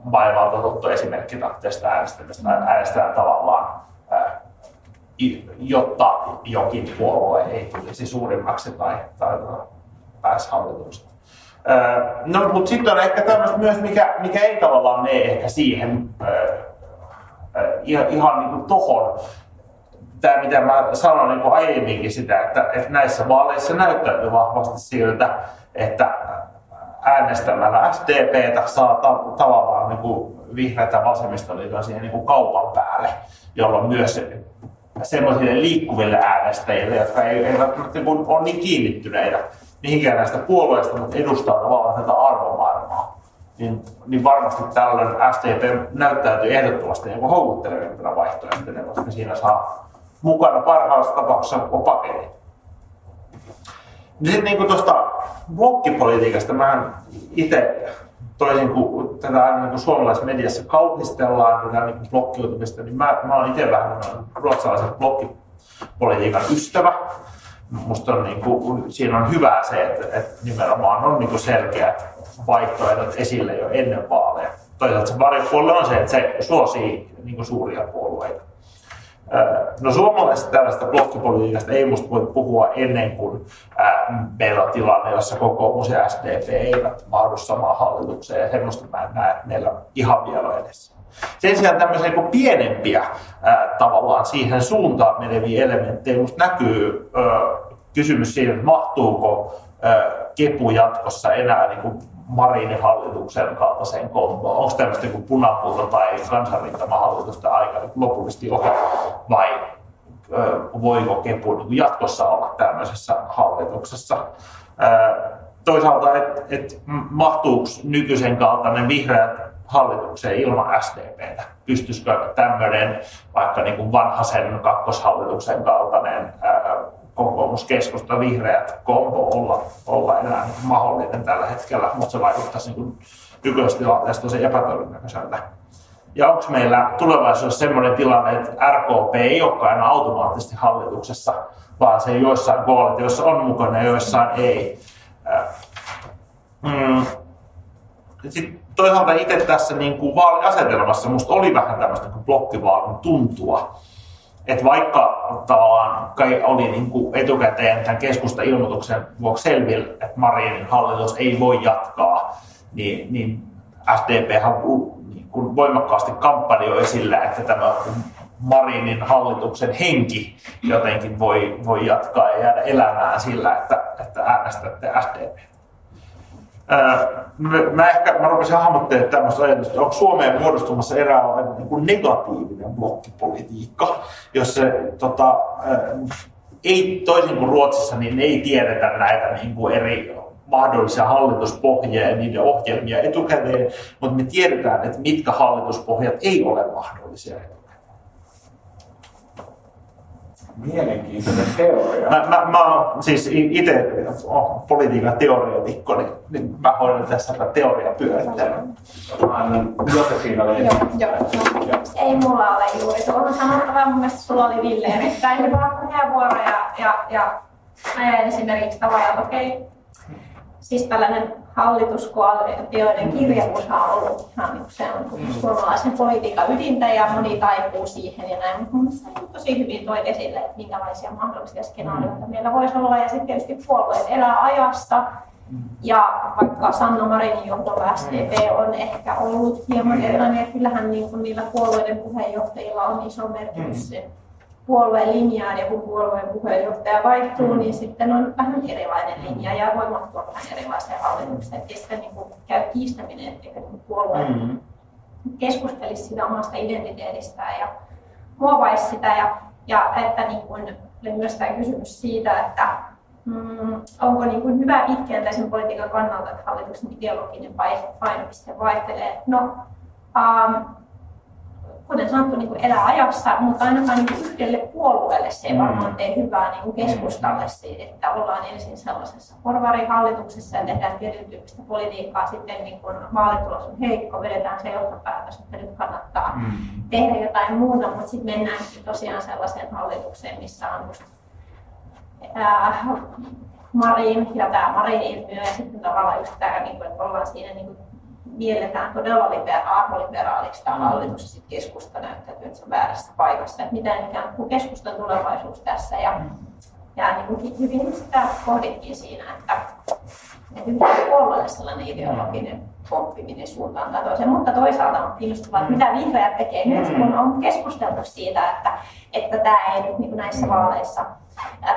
maailmalta tuttu esimerkki taktisesta äänestämistä. Äänestetään tavallaan, eh, jotta jokin puolue ei tulisi suurimmaksi tai, tai pääsi hallitukseen. Eh, no, mutta sitten on ehkä tämmöistä myös, mikä, mikä ei tavallaan mene ehkä siihen ihan, ihan niin kuin tohon tämä, mitä mä sanoin niin aiemminkin sitä, että, että näissä vaaleissa näyttäytyy vahvasti siltä, että äänestämällä SDPtä saa ta- tavallaan niin kuin vihreätä vasemmistoliiton siihen niin kuin kaupan päälle, jolloin myös semmoisille liikkuville äänestäjille, jotka eivät niin kuin, ole niin kiinnittyneitä mihinkään näistä puolueista, mutta edustaa tavallaan tätä arvomaailmaa. Niin, niin varmasti tällöin SDP näyttäytyy ehdottomasti niin houkuttelevimpana vaihtoehtona, koska siinä saa mukana parhaassa tapauksessa koko paketti. Sitten niin tuosta blokkipolitiikasta, mä itse toisin kuin tätä aina niin kuin suomalaisessa mediassa kauhistellaan tätä niin blokkiutumista, niin mä, mä olen itse vähän ruotsalaisen blokkipolitiikan ystävä. Musta on, niin kuin, siinä on hyvää se, että, että nimenomaan on niin kuin selkeät vaihtoehdot esille jo ennen vaaleja. Toisaalta se varjopuolelle on se, että se suosii niin kuin suuria puolueita. No suomalaisesta tällaista blokkipolitiikasta ei musta voi puhua ennen kuin meillä on tilanne, jossa kokoomus ja SDP eivät mahdu samaan hallitukseen ja semmoista mä en näe, että meillä on ihan vielä edessä. Sen sijaan tämmöisiä niin pienempiä tavallaan siihen suuntaan meneviä elementtejä musta näkyy kysymys siitä, että mahtuuko kepu jatkossa enää niin kuin Marinin hallituksen kaltaiseen komboon? Onko tämmöistä kuin punapulta tai kansanrintama hallitusta aika lopullisesti ohi vai voiko Kepu niin jatkossa olla tämmöisessä hallituksessa? Toisaalta, että et, mahtuuko nykyisen kaltainen vihreät hallitukseen ilman SDPtä? Pystyisikö tämmöinen vaikka niin kuin vanhaisen kakkoshallituksen kaltainen ää, kokoomus, keskusta, vihreät kombo olla, olla enää mahdollinen tällä hetkellä, mutta se vaikuttaisi niin tilanteesta tosi epätodennäköiseltä. Ja onko meillä tulevaisuudessa sellainen tilanne, että RKP ei olekaan aina automaattisesti hallituksessa, vaan se joissain koalitioissa on mukana ja joissain ei. Mm. Sitten toisaalta itse tässä niin kuin vaaliasetelmassa musta oli vähän tämmöistä kuin blokkivaalin tuntua. Että vaikka tavallaan kai oli niin kuin etukäteen tämän keskusta ilmoituksen vuoksi selvillä, että Marinin hallitus ei voi jatkaa, niin, niin SDP niin kuin voimakkaasti kampanjoi sillä, että tämä Marinin hallituksen henki jotenkin voi, voi jatkaa ja jäädä elämään sillä, että, että äänestätte SDP. Mä, ehkä mä rupesin hahmottelemaan tämmöistä ajatusta, että onko Suomeen muodostumassa erää niin kuin negatiivinen blokkipolitiikka, jos se tota, ei toisin kuin Ruotsissa, niin ei tiedetä näitä niin kuin eri mahdollisia hallituspohjia ja niiden ohjelmia etukäteen, mutta me tiedetään, että mitkä hallituspohjat ei ole mahdollisia Mielenkiintoinen teoria. Mä, mä, mä siis itse politiikan teoreetikko, niin, niin mä hoidan tässä tätä teoria pyörittelyä. Annan Josefinalle. Joo, joo. Ei mulla ole juuri tuohon sanottavaa. Mun mielestä sulla oli Ville erittäin hyvä puheenvuoro ja, ja, ja esimerkiksi tavallaan, että okei, okay, siis tällainen hallituskoalitioiden kirjavuus on ollut ihan niin se on suomalaisen politiikan ydintä ja moni taipuu siihen ja näin. Mutta se tosi hyvin toi esille, että minkälaisia mahdollisia skenaarioita meillä voisi olla. Ja sitten tietysti puolueet elää ajassa. Ja vaikka Sanna Marinin johdolla SDP on ehkä ollut hieman erilainen, ja kyllähän niin kuin niillä puolueiden puheenjohtajilla on iso merkitys mm puolueen linjaan ja kun puolueen puheenjohtaja vaihtuu, niin sitten on vähän erilainen linja ja voimat vähän erilaiseen hallitukseen. Ja sitten niin kuin käy kiistäminen, että puolue mm-hmm. keskustelisi sitä omasta identiteetistään ja muovaisi sitä. Ja, ja että niin kuin, oli myös tämä kysymys siitä, että mm, onko niin kuin hyvä pitkäjänteisen politiikan kannalta, että hallituksen ideologinen painopiste vaihtelee. No, um, kuten sanottu, niin kuin elää ajassa, mutta ainakaan niin yhdelle puolueelle se ei varmaan tee hyvää niin kuin keskustalle, että ollaan ensin sellaisessa porvarihallituksessa ja tehdään tietyn tyyppistä politiikkaa, sitten niin kun vaalitulos on heikko, vedetään se johtopäätös, että nyt kannattaa mm. tehdä jotain muuta, mutta sitten mennään tosiaan sellaiseen hallitukseen, missä on just, ää, Marin ja tämä Marin ilmiö ja sitten tavallaan just tämä, niin kuin, että ollaan siinä niin kuin, mielletään todella libera- arvoliberaaliksi. Tämä hallitus ja sitten keskusta näyttäytyy, että se on väärässä paikassa. Että mitä ikään kuin keskustan tulevaisuus tässä. Ja, ja niin kuin hyvin sitä pohdittiin siinä, että, että hyvin puolueelle sellainen ideologinen pomppiminen suuntaan tai toiseen, mutta toisaalta on kiinnostavaa, että mitä vihreät tekee nyt, kun on keskusteltu siitä, että, että tämä ei nyt niin näissä vaaleissa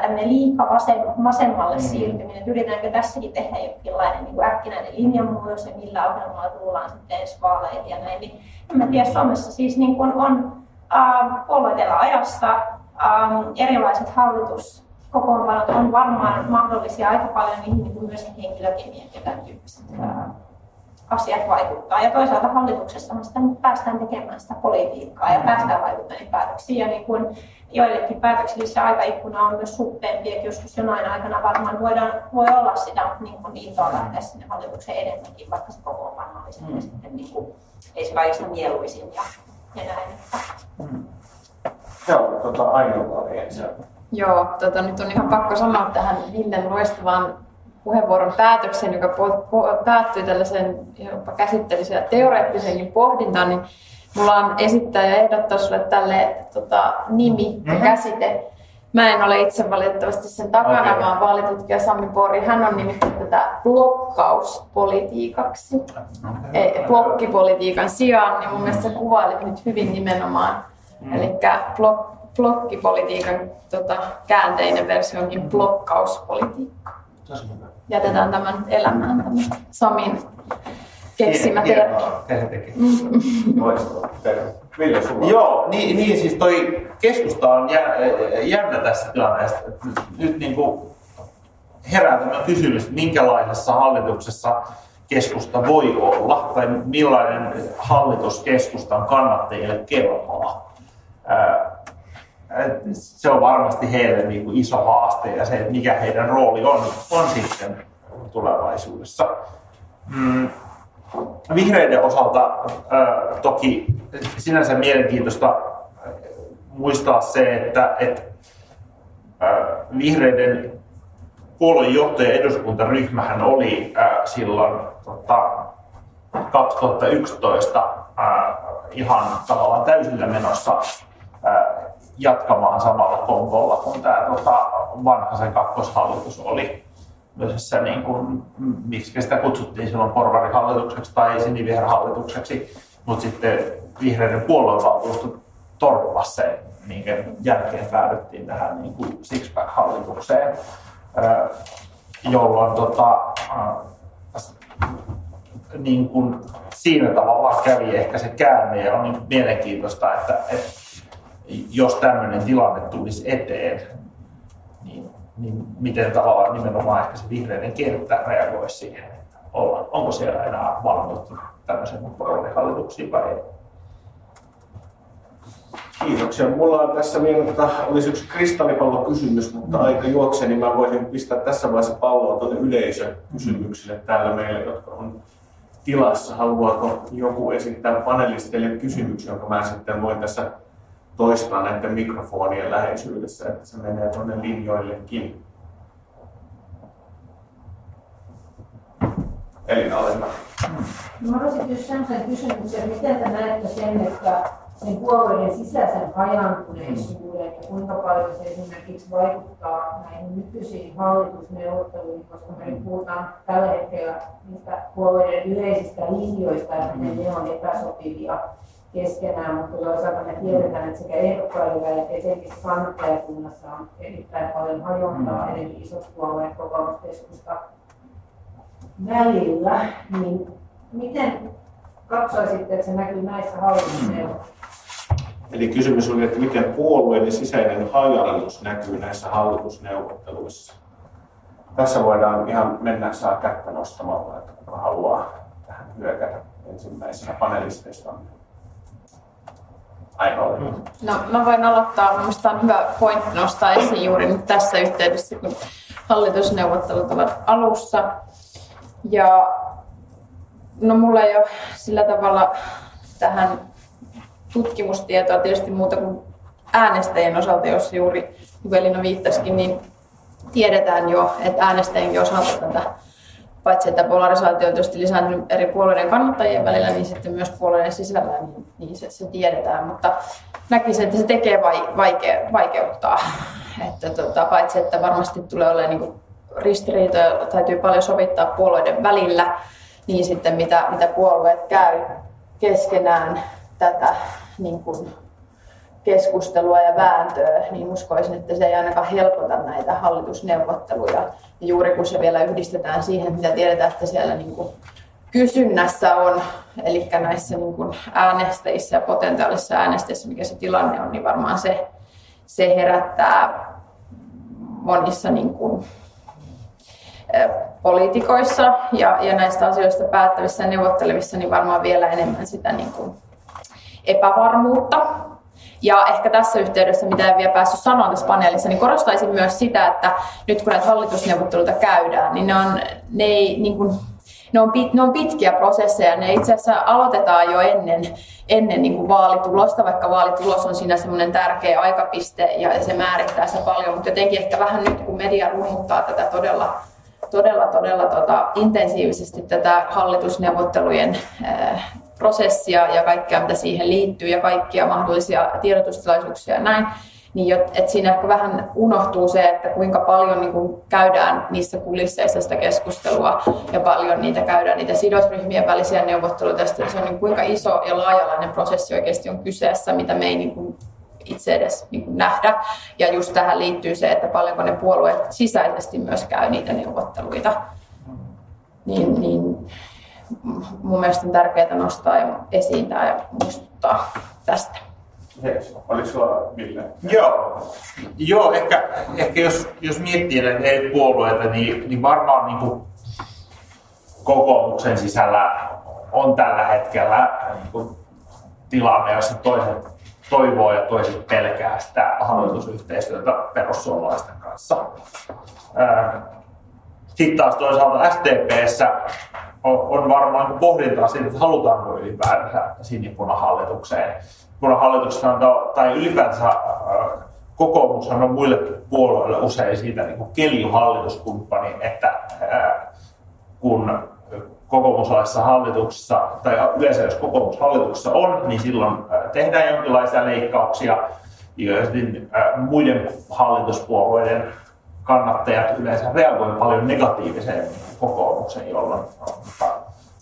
tämmöinen liika vasem, vasemmalle mm. siirtyminen, että yritetäänkö tässäkin tehdä jokinlainen niin äkkinäinen linjanmuutos ja millä ohjelmalla tullaan sitten ensi vaaleihin ja näin. Niin en mä tiedä, Suomessa siis niin kuin on äh, puolueilla ajassa äh, erilaiset hallituskokoonpanot on varmaan mahdollisia aika paljon niihin niin kuin myös henkilökemiat ja tämän tyyppiset äh, asiat vaikuttaa. Ja toisaalta hallituksessa sitä päästään tekemään sitä politiikkaa ja päästään vaikuttamaan päätöksiin. Ja niin kuin joillekin päätöksille se aikaikkuna on myös suppeampi, että joskus jonain aikana varmaan voidaan, voi olla sitä niin kuin liittoa lähteä sinne hallituksen edelleenkin, vaikka se kokoonpano olisi mm. sitten niin kuin, ei se kaikista mieluisin ja, ja näin. Mm. Joo, tota, ainoa. Joo, tota, nyt on ihan pakko sanoa tähän Villen loistavaan puheenvuoron päätöksen, joka po- po- päättyi tällaisen jopa käsitteellisen ja teoreettisenkin pohdintaan, niin mulla on esittää ja ehdottaa sulle tälle tota, nimi ja mm-hmm. käsite. Mä en ole itse valitettavasti sen takana, okay. vaan vaalitutkija Sami Pori. Hän on nimittänyt tätä blokkauspolitiikaksi, okay. e, blokkipolitiikan sijaan, niin mun mielestä sä kuvailit nyt hyvin nimenomaan. Mm. Eli blok, blokkipolitiikan tota, käänteinen versio onkin blokkauspolitiikka jätetään tämän elämään, tämän Samin keksimä termi. Joo, niin, niin siis toi keskusta on jännä tässä tilanteessa. Nyt niin kuin herää tämä kysymys, minkälaisessa hallituksessa keskusta voi olla, tai millainen hallitus keskustan kannattajille kelpaa se on varmasti heille niin kuin iso haaste ja se, että mikä heidän rooli on, on sitten tulevaisuudessa. Mm. vihreiden osalta toki sinänsä mielenkiintoista muistaa se, että, että äh, vihreiden puoluejohtajan eduskuntaryhmähän oli silloin tota, 2011 äh, ihan tavallaan täysillä menossa jatkamaan samalla konkolla kuin tämä tota, vanha se kakkoshallitus oli. Se, niin kuin, miksi sitä kutsuttiin silloin porvarihallitukseksi tai siniviherhallitukseksi, mutta sitten vihreiden puoluevaltuusto torppasi sen, minkä jälkeen päädyttiin tähän niin kuin Sixpack-hallitukseen, jolloin tota, niin kuin siinä tavalla kävi ehkä se käänne ja on niin mielenkiintoista, että, että jos tämmöinen tilanne tulisi eteen, niin, niin miten tavallaan nimenomaan ehkä se vihreiden kenttä reagoisi siihen, että olla, onko siellä enää valmiutta tämmöisen hallituksiin vai ei. Kiitoksia. Mulla on tässä vielä, että olisi yksi kristallipallokysymys, mutta mm. aika juoksee, niin mä voisin pistää tässä vaiheessa palloa tuonne yleisökysymyksille täällä meille, jotka on tilassa. Haluaako joku esittää panelisteille kysymyksen, jonka mä sitten voin tässä toistaa näiden mikrofonien läheisyydessä, että se menee tuonne linjoillekin. Elina, ole hyvä. Mä haluaisin kysyä sellaisen kysymyksen, miten te näette sen, että sen puolueiden sisäisen hajantuneisuuden ja kuinka paljon se esimerkiksi vaikuttaa näihin nykyisiin hallitusneuvotteluihin, koska me puhutaan tällä hetkellä niistä puolueiden yleisistä linjoista miten ne on epäsopivia keskenään, mutta toisaalta me tiedetään, että sekä ehdokkailla että etenkin kannattajakunnassa on erittäin paljon hajontaa mm. eli isot puolueet kokoomuskeskusta välillä, niin miten katsoisitte, että se näkyy näissä hallitusneuvotteluissa? Eli kysymys oli, että miten puolueiden sisäinen hajannus näkyy näissä hallitusneuvotteluissa. Tässä voidaan ihan mennä saa kättä nostamalla, että kuka haluaa tähän hyökätä ensimmäisenä panelisteista. Ainoa. No, mä voin aloittaa. Mielestäni on hyvä pointti nostaa esiin juuri nyt tässä yhteydessä, kun hallitusneuvottelut ovat alussa. Ja no mulla ei ole sillä tavalla tähän tutkimustietoa tietysti muuta kuin äänestäjien osalta, jos juuri Juvelina viittasikin, niin tiedetään jo, että äänestäjien osalta tätä paitsi että polarisaatio on tietysti lisääntynyt eri puolueiden kannattajien välillä, niin sitten myös puolueiden sisällä, niin, niin se, se tiedetään. Mutta näkisin, että se tekee vai, vaike, vaikeuttaa. [LAUGHS] Että tota, paitsi että varmasti tulee olemaan niin ristiriitoja, täytyy paljon sovittaa puolueiden välillä, niin sitten mitä, mitä puolueet käy keskenään tätä niin kuin keskustelua ja vääntöä, niin uskoisin, että se ei ainakaan helpota näitä hallitusneuvotteluja. Ja juuri kun se vielä yhdistetään siihen, mitä tiedetään, että siellä niin kuin kysynnässä on, eli näissä niin kuin äänestäjissä ja potentiaalisissa äänestäjissä, mikä se tilanne on, niin varmaan se, se herättää monissa niin kuin, poliitikoissa ja, ja näistä asioista päättävissä ja neuvottelevissa, niin varmaan vielä enemmän sitä niin kuin epävarmuutta. Ja ehkä tässä yhteydessä, mitä en vielä päässyt sanoa tässä paneelissa, niin korostaisin myös sitä, että nyt kun näitä hallitusneuvotteluita käydään, niin ne on, ne ei, niin kuin, ne on, pit, ne on pitkiä prosesseja. Ne itse asiassa aloitetaan jo ennen, ennen niin kuin vaalitulosta, vaikka vaalitulos on siinä semmoinen tärkeä aikapiste ja se määrittää sitä paljon. Mutta jotenkin ehkä vähän nyt, kun media rummuttaa tätä todella todella, todella tota, intensiivisesti tätä hallitusneuvottelujen äh, prosessia ja kaikkea, mitä siihen liittyy ja kaikkia mahdollisia tiedotustilaisuuksia ja näin, niin että siinä ehkä vähän unohtuu se, että kuinka paljon niin kuin käydään niissä kulisseissa sitä keskustelua ja paljon niitä käydään, niitä sidosryhmien välisiä neuvotteluita. Se on niin kuinka iso ja laajalainen prosessi oikeasti on kyseessä, mitä me ei niin kuin itse edes niin kuin nähdä. Ja just tähän liittyy se, että paljonko ne puolueet sisäisesti myös käy niitä neuvotteluita. Niin, niin mun mielestä on tärkeää nostaa ja esiin tämä ja muistuttaa tästä. Yes. Oliko sulla Ville? Joo, Joo ehkä, ehkä jos, jos miettii näitä eri puolueita, niin, niin varmaan niin kuin kokoomuksen sisällä on tällä hetkellä niin kuin tilanne, jossa toiset toivoo ja toiset pelkää sitä hallitusyhteistyötä perussuomalaisten kanssa. Sitten taas toisaalta SDPssä on, on varmaan pohdintaa siitä, että halutaanko ylipäänsä sinipunahallitukseen. Punahallituksessa tai ylipäänsä äh, kokoomushan on muille puolueille usein siitä niin kuin keljuhallituskumppani, että äh, kun kokoomuslaisessa hallituksessa, tai yleensä jos kokoomus hallituksessa on, niin silloin äh, tehdään jonkinlaisia leikkauksia, joihin niin, muiden hallituspuolueiden kannattajat yleensä reagoivat paljon negatiiviseen kokoomuksen, jolloin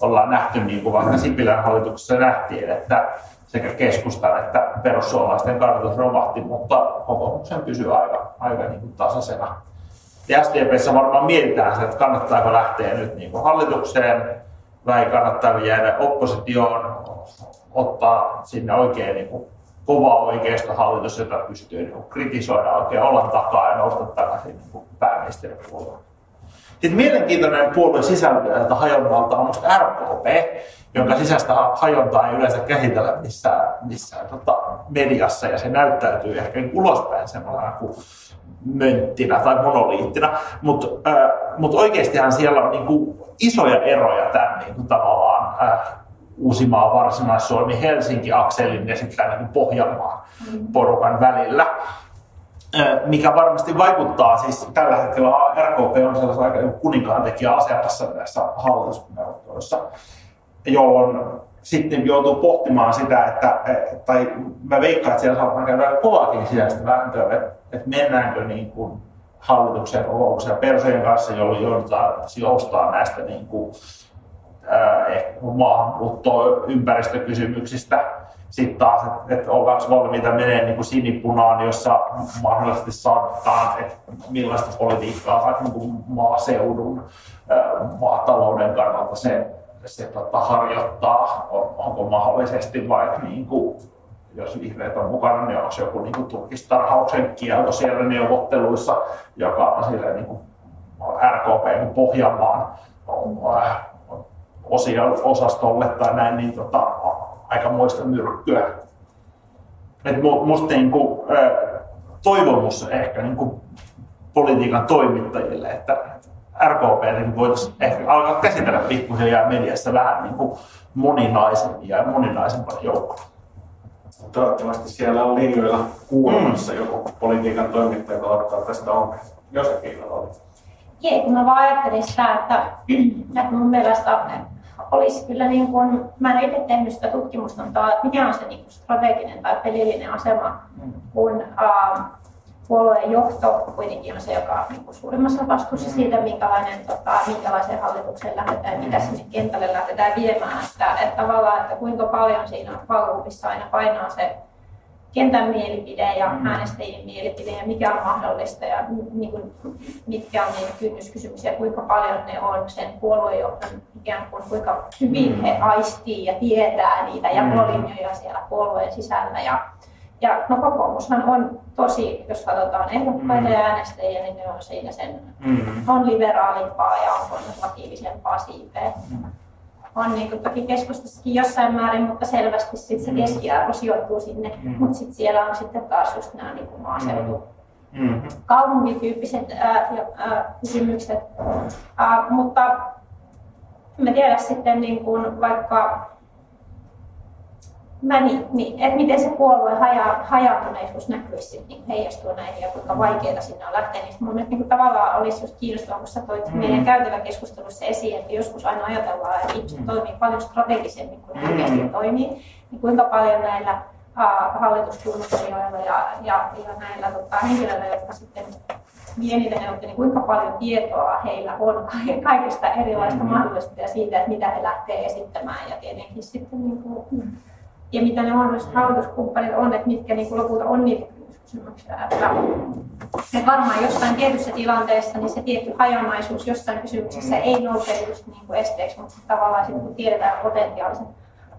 ollaan nähty, niin kuin vaikka Sipilän hallituksessa nähtiin, että sekä keskustan että perussuomalaisten kannatus romahti, mutta kokoomuksen pysyy aika, aika niin kuin tasaisena. Ja SDPssä varmaan mietitään että kannattaako lähteä nyt niin kuin hallitukseen vai kannattaako jäädä oppositioon, ottaa sinne oikein niin kuin kova oikeistohallitus, jota pystyy niin kritisoida oikein olan takaa ja nousta takaisin niin pääministeripuolueen. Sitten mielenkiintoinen puolueen sisältö hajonnalta on minusta RKP, jonka sisäistä hajontaa ei yleensä käsitellä missään, missään tota, mediassa ja se näyttäytyy ehkä ulospäin semmoisena kuin mönttinä tai monoliittina, mutta äh, mut oikeastihan siellä on niinku isoja eroja tämän niinku tavallaan äh, Uusimaa, Varsinais-Suomi, Helsinki-akselin ja sitten niin Pohjanmaan porukan välillä. Mikä varmasti vaikuttaa, siis tällä hetkellä RKP on sellaisessa aika kuninkaan tekijä asemassa näissä hallitusneuvotteluissa, jolloin sitten joutuu pohtimaan sitä, että, tai mä veikkaan, että siellä saattaa käydä kovaakin sisäistä vääntöä, että, että mennäänkö niin kuin hallituksen kokouksen persojen kanssa, jolloin joudutaan joustaa näistä niin kuin maahanmuuttoa ympäristökysymyksistä. Sitten taas, että et ollaanko valmiita menee niin kuin sinipunaan, jossa mahdollisesti saatetaan, että millaista politiikkaa vaikka niin kuin maaseudun, maatalouden kannalta se, se tota, harjoittaa. On, onko mahdollisesti vaikka niin kuin, jos vihreät on mukana, niin onko joku niin kuin turkistarhauksen kielto siellä neuvotteluissa, joka on sille niin kuin RKP Pohjanmaan osia osastolle tai näin, niin tota, aika muista myrkkyä. Et musta niin kuin, toivomus ehkä niin kuin politiikan toimittajille, että RKP niin voitaisiin ehkä alkaa käsitellä pikkuhiljaa mediassa vähän niin kuin moninaisemmin ja moninaisempana joukkona. Toivottavasti siellä on linjoilla kuulemassa mm. joku politiikan toimittaja, joka ottaa tästä ongelmaa. Josefiina oli. Jee, kun mä vaan ajattelin sitä, että, [CLEARS THROAT] että mun mielestä olisi kyllä, niin kuin, mä en itse tehnyt sitä tutkimusta, mutta mikä on se niin kuin strateginen tai pelillinen asema, kun uh, puolueen johto kuitenkin on se, joka on niin kuin suurimmassa vastuussa siitä, minkälainen, tota, minkälaiseen hallitukseen lähdetään ja mitä sinne kentälle lähdetään viemään. Että, että tavallaan, että kuinka paljon siinä vaakakupissa aina painaa se kentän mielipide ja mm. äänestäjien mielipide ja mikä on mahdollista ja niin kuin, mitkä on niitä kynnyskysymyksiä, kuinka paljon ne on sen puoluejohdon ikään kuin kuinka hyvin mm. he aistii ja tietää niitä jakolinjoja siellä puolueen sisällä. Ja, ja no kokoomushan on tosi, jos katsotaan ehdokkaita ja äänestäjiä, niin ne on siinä sen, on liberaalimpaa ja on konservatiivisempaa siipeä on niin kuin, toki keskustassakin jossain määrin, mutta selvästi sit se mm. keskiarvo sijoittuu sinne. Mm. Mutta sitten siellä on sitten taas just nämä niin kuin maaseutu, mm. kaupunkityyppiset ää, ää, kysymykset. Ää, mutta mä tiedä sitten niin kuin vaikka mä niin, niin, että miten se puolueen haja, hajautuneisuus näkyisi niin heijastua näihin ja kuinka vaikeaa sinne on lähteä. Niin mun mielestä niin tavallaan olisi just kiinnostavaa, kun sä toit mm. meidän käytäväkeskustelussa esiin, että joskus aina ajatellaan, että ihmiset mm. toimii paljon strategisemmin kuin ne oikeasti mm. toimii. Niin kuinka paljon näillä hallitustunnustelijoilla ja, ja, ja näillä tota, henkilöillä, jotka sitten vie niitä niin kuinka paljon tietoa heillä on [LAUGHS] kaikista erilaisista mm-hmm. mahdollisuuksista ja siitä, että mitä he lähtee esittämään. Ja tietenkin sitten niin kuin, ja mitä ne mahdolliset rahoituskumppanit on, että mitkä niin kuin lopulta on niitä kysymyksiä. Että, että varmaan jossain tietyssä tilanteessa niin se tietty hajonnaisuus jossain kysymyksessä ei nouse just niin kuin esteeksi, mutta tavallaan sitten kun tiedetään potentiaaliset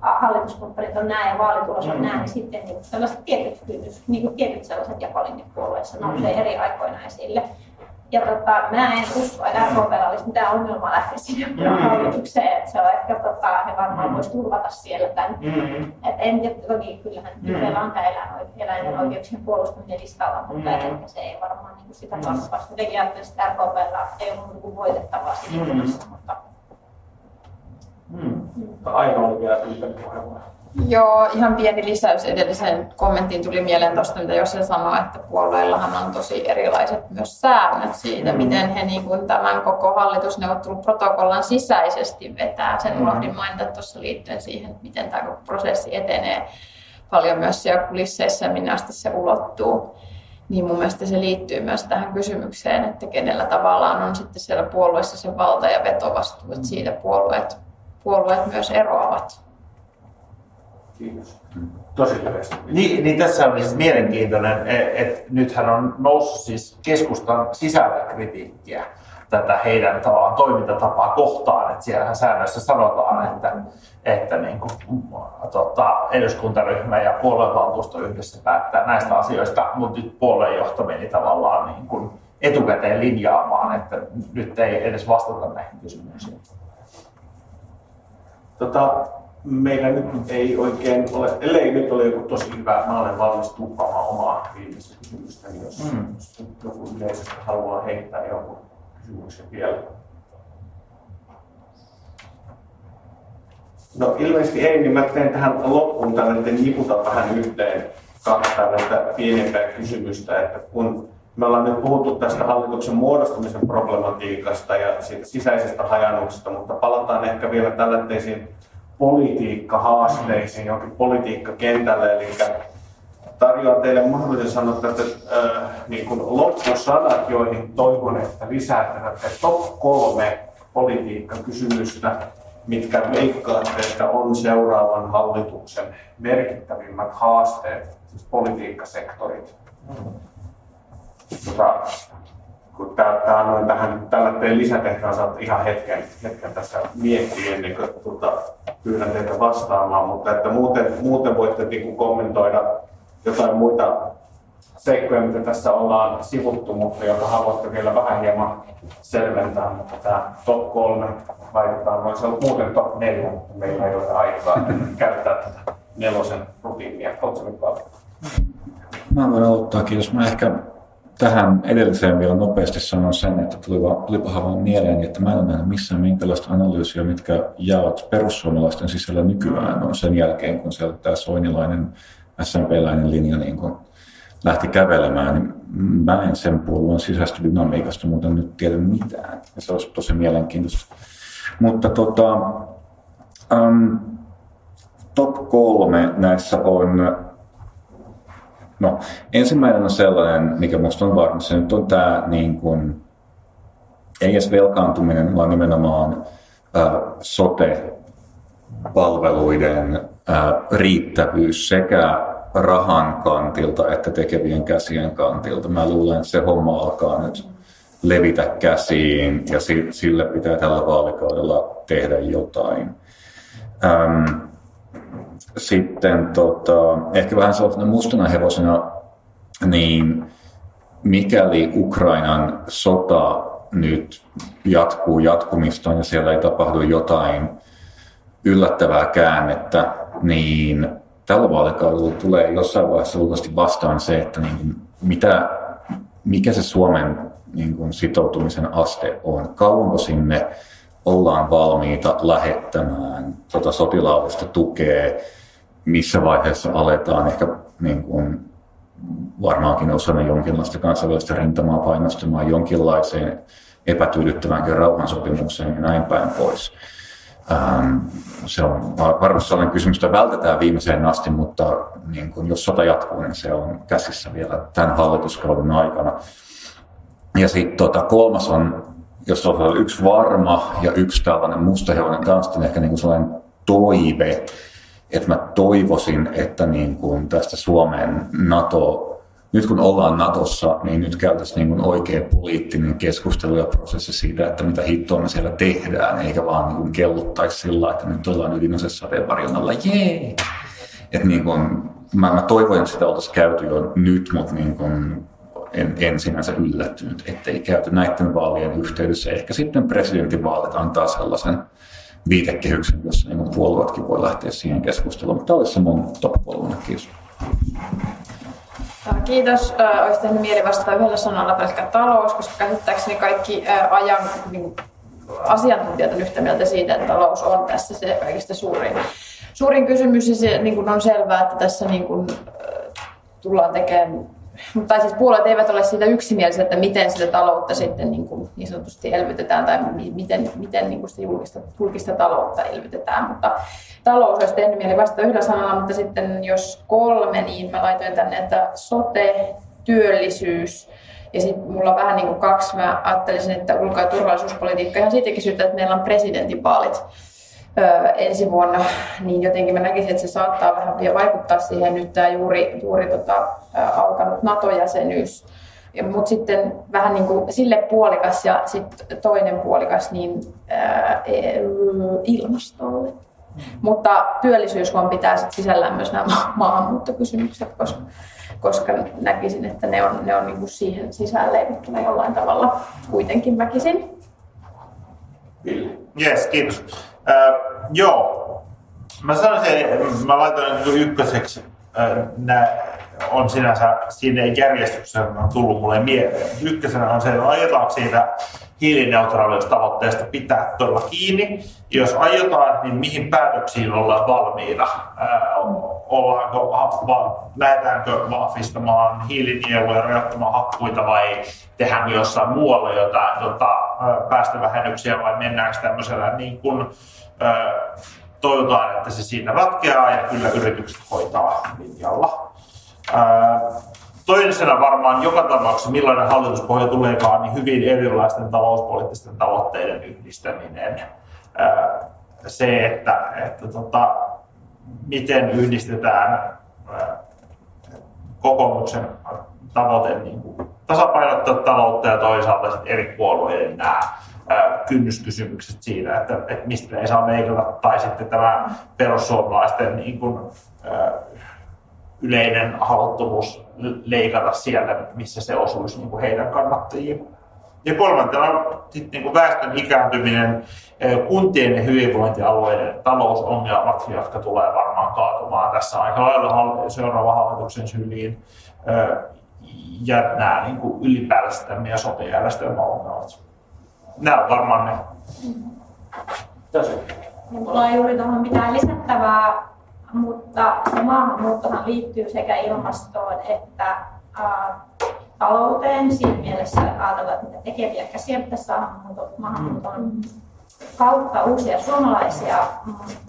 hallituskumppanit on näin ja vaalitulos on näin, niin sitten niin sellaiset tietyt, niin kuin tietyt sellaiset jakolinjat puolueessa nousee eri aikoina esille. Ja tota, mä en usko, että RKP olisi mitään ongelmaa lähteä sinne mm. hallitukseen, että se on ehkä, tota, he varmaan mm. voisi turvata siellä tämän. Mm. Et en tiedä, toki kyllähän mm. meillä on tämä eläinten mm. oikeuksien puolustaminen listalla, mutta mm. se ei varmaan niin sitä kasvaa. Jotenkin ajattelen, että RKPllä ei ole muuta kuin voitettavaa siinä mm. mutta Aina oli vielä pyytänyt puheenvuoro. Joo, ihan pieni lisäys edelliseen kommenttiin tuli mieleen tuosta, mitä Josse sanoi, että puolueillahan on tosi erilaiset myös säännöt siitä, mm. miten he niin kuin tämän koko hallitusneuvotteluprotokollan sisäisesti vetää. Sen mm. unohdin mainita tuossa liittyen siihen, miten tämä prosessi etenee paljon myös siellä kulisseissa ja minne asti se ulottuu. Niin mun mielestä se liittyy myös tähän kysymykseen, että kenellä tavallaan on sitten siellä puolueessa se valta ja vetovastuu, että siitä puolueet, puolueet myös eroavat. Kiitos. Tosi lyhyesti. Niin, niin tässä on siis mielenkiintoinen, että et nythän on noussut siis keskustan sisällä kritiikkiä tätä heidän tavallaan toimintatapaa kohtaan. Että siellähän säännöissä sanotaan, että, että niin kuin, tota, eduskuntaryhmä ja puoluevaltuusto yhdessä päättää näistä asioista, mutta nyt puoluejohto meni tavallaan niin kuin etukäteen linjaamaan, että nyt ei edes vastata näihin kysymyksiin. Tota, meillä nyt ei oikein ole, ellei nyt ole joku tosi hyvä, mä olen valmis tuppaamaan omaa viimeistä kysymystä, jos, mm. jos joku yleisöstä haluaa heittää jonkun kysymyksen vielä. No ilmeisesti ei, niin mä teen tähän loppuun tällainen niputa vähän yhteen kaksi tällaista pienempää kysymystä, että kun me ollaan nyt puhuttu tästä hallituksen muodostumisen problematiikasta ja siitä sisäisestä hajannuksesta, mutta palataan ehkä vielä tällaisiin politiikkahaasteisiin, johonkin politiikkakentälle, eli tarjoan teille mahdollisuuden sanoa että äh, niin kuin loppusanat, joihin toivon, että lisäätte top kolme politiikkakysymystä, mitkä veikkaatte, että on seuraavan hallituksen merkittävimmät haasteet, siis politiikkasektorit. Tota, kun tämä annoin tähän tällä teidän lisätehtävän, saat ihan hetken, hetken tässä miettiä ennen kuin tuota, pyydän teitä vastaamaan, mutta että muuten, muuten voitte niin kommentoida jotain muita seikkoja, mitä tässä ollaan sivuttu, mutta joka haluatte vielä vähän hieman selventää, mutta tämä top kolme laitetaan, voisi olla muuten top neljä, mutta meillä ei ole aikaa käyttää tätä nelosen rutiinia. Haluatko Mä voin aloittaa, kiitos. Mä ehkä tähän edelliseen vielä nopeasti sanon sen, että tulipa, tulipahan vaan mieleen, että mä en nähnyt missään minkälaista analyysiä, mitkä jaot perussuomalaisten sisällä nykyään on sen jälkeen, kun sieltä tämä soinilainen SMP-läinen linja niin kun lähti kävelemään, niin mä en sen puolueen sisäistä dynamiikasta muuten nyt tiedä mitään. Ja se olisi tosi mielenkiintoista. Mutta tota, um, top kolme näissä on No, ensimmäinen on sellainen, mikä minusta on varma, se nyt on tämä niin kuin, ei edes velkaantuminen, vaan nimenomaan äh, sote-palveluiden äh, riittävyys sekä rahan kantilta että tekevien käsien kantilta. Mä luulen, että se homma alkaa nyt levitä käsiin ja sille pitää tällä vaalikaudella tehdä jotain. Ähm, sitten tota, ehkä vähän sellaisena mustana hevosena, niin mikäli Ukrainan sota nyt jatkuu jatkumistaan ja siellä ei tapahdu jotain yllättävää käännettä, niin tällä vaalikaudella tulee jossain vaiheessa luultavasti vastaan se, että niin mitä, mikä se Suomen niin kuin sitoutumisen aste on. Kauanko sinne ollaan valmiita lähettämään tota sotilaallista tukea, missä vaiheessa aletaan ehkä niin kuin, varmaankin osana jonkinlaista kansainvälistä rintamaa painostamaan jonkinlaiseen epätyydyttäväänkin rauhansopimukseen ja näin päin pois. Ähm, se on varmasti sellainen kysymys, että vältetään viimeiseen asti, mutta niin kun, jos sota jatkuu, niin se on käsissä vielä tämän hallituskauden aikana. Ja sitten tota, kolmas on, jos on yksi varma ja yksi tällainen mustahevonen kanssa, niin ehkä niin kuin sellainen toive, että mä toivoisin, että niin kuin tästä Suomen NATO, nyt kun ollaan Natossa, niin nyt käytäisiin niin kuin oikea poliittinen keskustelu ja prosessi siitä, että mitä hittoa me siellä tehdään, eikä vaan niin kuin kelluttaisi sillä, että nyt ollaan ydinasessa sateenvarjon alla, jee! Että niin kuin, mä, mä toivoin, että sitä oltaisiin käyty jo nyt, mutta niin kuin, en, en sinänsä yllättynyt, ettei käyty näiden vaalien yhteydessä. Ehkä sitten presidentinvaalit antaa sellaisen viitekehyksen, jossa niin puolueetkin voi lähteä siihen keskusteluun. Mutta olisi se mun top kolme. Kiitos. Kiitos. Olisi tehnyt mieli vastata yhdellä sanalla pelkkä talous, koska käsittääkseni kaikki ajan niin asiantuntijat on yhtä mieltä siitä, että talous on tässä se kaikista suurin, suurin kysymys ja se niin kuin on selvää, että tässä niin kuin, tullaan tekemään tai siis puolueet eivät ole siitä yksimielisiä, että miten sitä taloutta sitten niin, kuin niin sanotusti elvytetään tai miten, miten niin kuin sitä julkista, julkista taloutta elvytetään. Mutta talous olisi tehnyt mieli vastata yhdellä sanalla, mutta sitten jos kolme, niin mä laitoin tänne, että sote, työllisyys, ja sitten mulla on vähän niin kuin kaksi, mä ajattelisin, että ulko- ja turvallisuuspolitiikka ihan siitäkin syystä, että meillä on presidentinvaalit ensi vuonna, niin jotenkin mä näkisin, että se saattaa vähän vielä vaikuttaa siihen nyt tämä juuri, juuri tota, alkanut NATO-jäsenyys. Mutta sitten vähän niin kuin sille puolikas ja sitten toinen puolikas niin ää, e, ilmastolle. Mm. Mutta työllisyys pitää sit sisällään myös nämä ma- maahanmuuttokysymykset, koska, koska näkisin, että ne on, ne on niin kuin siihen sisään leivottuna jollain tavalla kuitenkin väkisin. Yes, kiitos. Äh, joo. Mä sanoisin, mä niin ykköseksi, äh, on sinänsä siinä järjestyksessä on tullut mulle mieleen. Ykkösenä on se, että aiotaanko siitä hiilineutraaliustavoitteesta pitää todella kiinni. Jos aiotaan, niin mihin päätöksiin ollaan valmiina? Ollaanko, lähdetäänkö vahvistamaan hiilinieluja, rajoittamaan hakkuita vai tehdäänkö jossain muualla jotain tota, päästövähennyksiä vai mennäänkö tämmöisellä niin kuin, toivotaan, että se siitä ratkeaa ja kyllä yritykset hoitaa linjalla. Toisena varmaan joka tapauksessa, millainen hallituspohja tuleekaan, niin hyvin erilaisten talouspoliittisten tavoitteiden yhdistäminen. Se, että, että tota, miten yhdistetään kokoomuksen tavoite niin kuin tasapainottaa taloutta ja toisaalta eri puolueiden nämä kynnyskysymykset siitä, että, että mistä ei saa leikata, tai sitten tämä perussuomalaisten niin kuin, yleinen haluttomuus leikata sieltä, missä se osuisi niin kuin heidän kannattajiin. Ja kolmantena sitten niin kuin väestön ikääntyminen, kuntien ja hyvinvointialueiden talousongelmat, jotka tulee varmaan kaatumaan tässä aika lailla seuraavan hallituksen syliin. Ja nämä niin kuin ylipäätänsä meidän sote-järjestelmän ongelmat. Nämä on varmaan ne. Tässä. Mulla on juuri tuohon mitään lisättävää mutta se maahanmuuttohan liittyy sekä ilmastoon että ää, talouteen siinä mielessä, että ajatellaan, että mitä tekeviä käsiä pitäisi saada maahanmuuton kautta uusia suomalaisia,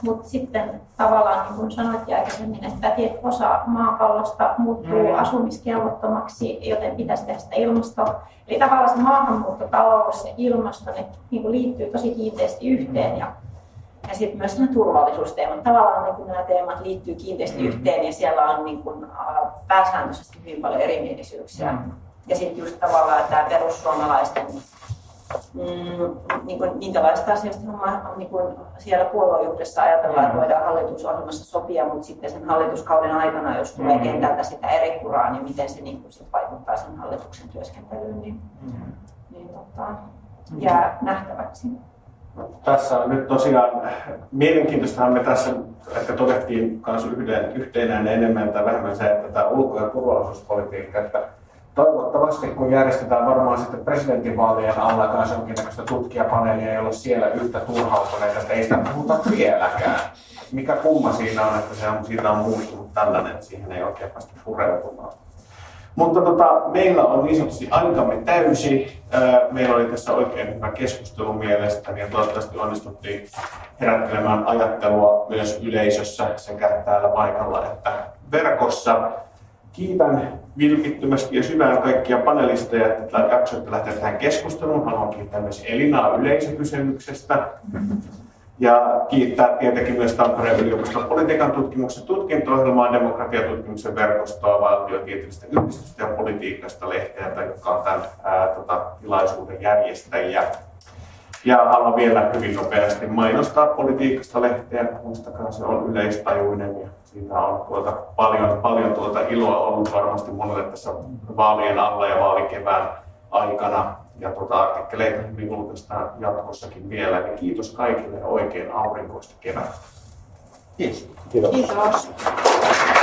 mutta sitten tavallaan niin kuin sanoit aikaisemmin, että tietty osa maapallosta muuttuu mm. asumiskelvottomaksi, joten pitäisi tehdä sitä ilmastoa. Eli tavallaan se maahanmuutto, talous ja ilmasto ne niin kuin liittyy tosi kiinteästi yhteen. Ja ja sitten myös nämä turvallisuusteemat. Tavallaan niin nämä teemat liittyy kiinteästi mm. yhteen ja siellä on niin kuin, pääsääntöisesti hyvin paljon erimielisyyksiä. Mm. Ja sitten just tavallaan tämä perussuomalaisten mm, niin kuin, minkälaista asioista niin kuin siellä puoluejuhdessa ajatellaan, että mm. voidaan hallitusohjelmassa sopia, mutta sitten sen hallituskauden aikana, jos tulee mm. kentältä sitä eri kuraa, niin miten se niin kuin, sit vaikuttaa sen hallituksen työskentelyyn, niin, mm. niin tota, jää nähtäväksi. Tässä on nyt tosiaan mielenkiintoista, me tässä ehkä todettiin myös yhden, yhteenään enemmän tai vähemmän se, että tämä ulko- ja turvallisuuspolitiikka, että toivottavasti kun järjestetään varmaan sitten presidentinvaalien alla kanssa jonkinnäköistä tutkijapaneelia, ole siellä yhtä turhautuneita, että ei sitä puhuta vieläkään. Mikä kumma siinä on, että se on, siitä on muuttunut tällainen, että siihen ei oikein päästä pureutumaan. Mutta tota, meillä on niin sanotusti aikamme täysi. Meillä oli tässä oikein hyvä keskustelu mielestäni ja toivottavasti onnistuttiin herättelemään ajattelua myös yleisössä sekä täällä paikalla että verkossa. Kiitän vilpittömästi ja syvään kaikkia panelisteja, että jaksoitte lähteä tähän keskusteluun. Haluan kiittää myös Elinaa yleisökysymyksestä. Ja kiittää tietenkin myös Tampereen yliopiston politiikan tutkimuksen tutkinto-ohjelmaa, demokratiatutkimuksen verkostoa, valtiotieteellistä yhdistystä ja politiikasta lehteä, jotka on tämän ää, tota, tilaisuuden järjestäjiä. Ja haluan vielä hyvin nopeasti mainostaa politiikasta lehteä. Muistakaa, se on yleistajuinen ja siinä on tuota paljon, paljon tuota iloa ollut varmasti monelle tässä vaalien alla ja vaalikevään aikana ja tuota, artikkeleita hyvin julkaistaan jatkossakin vielä. Niin kiitos kaikille oikein aurinkoista kevättä. Kiitos. Kiitos. Kiitos.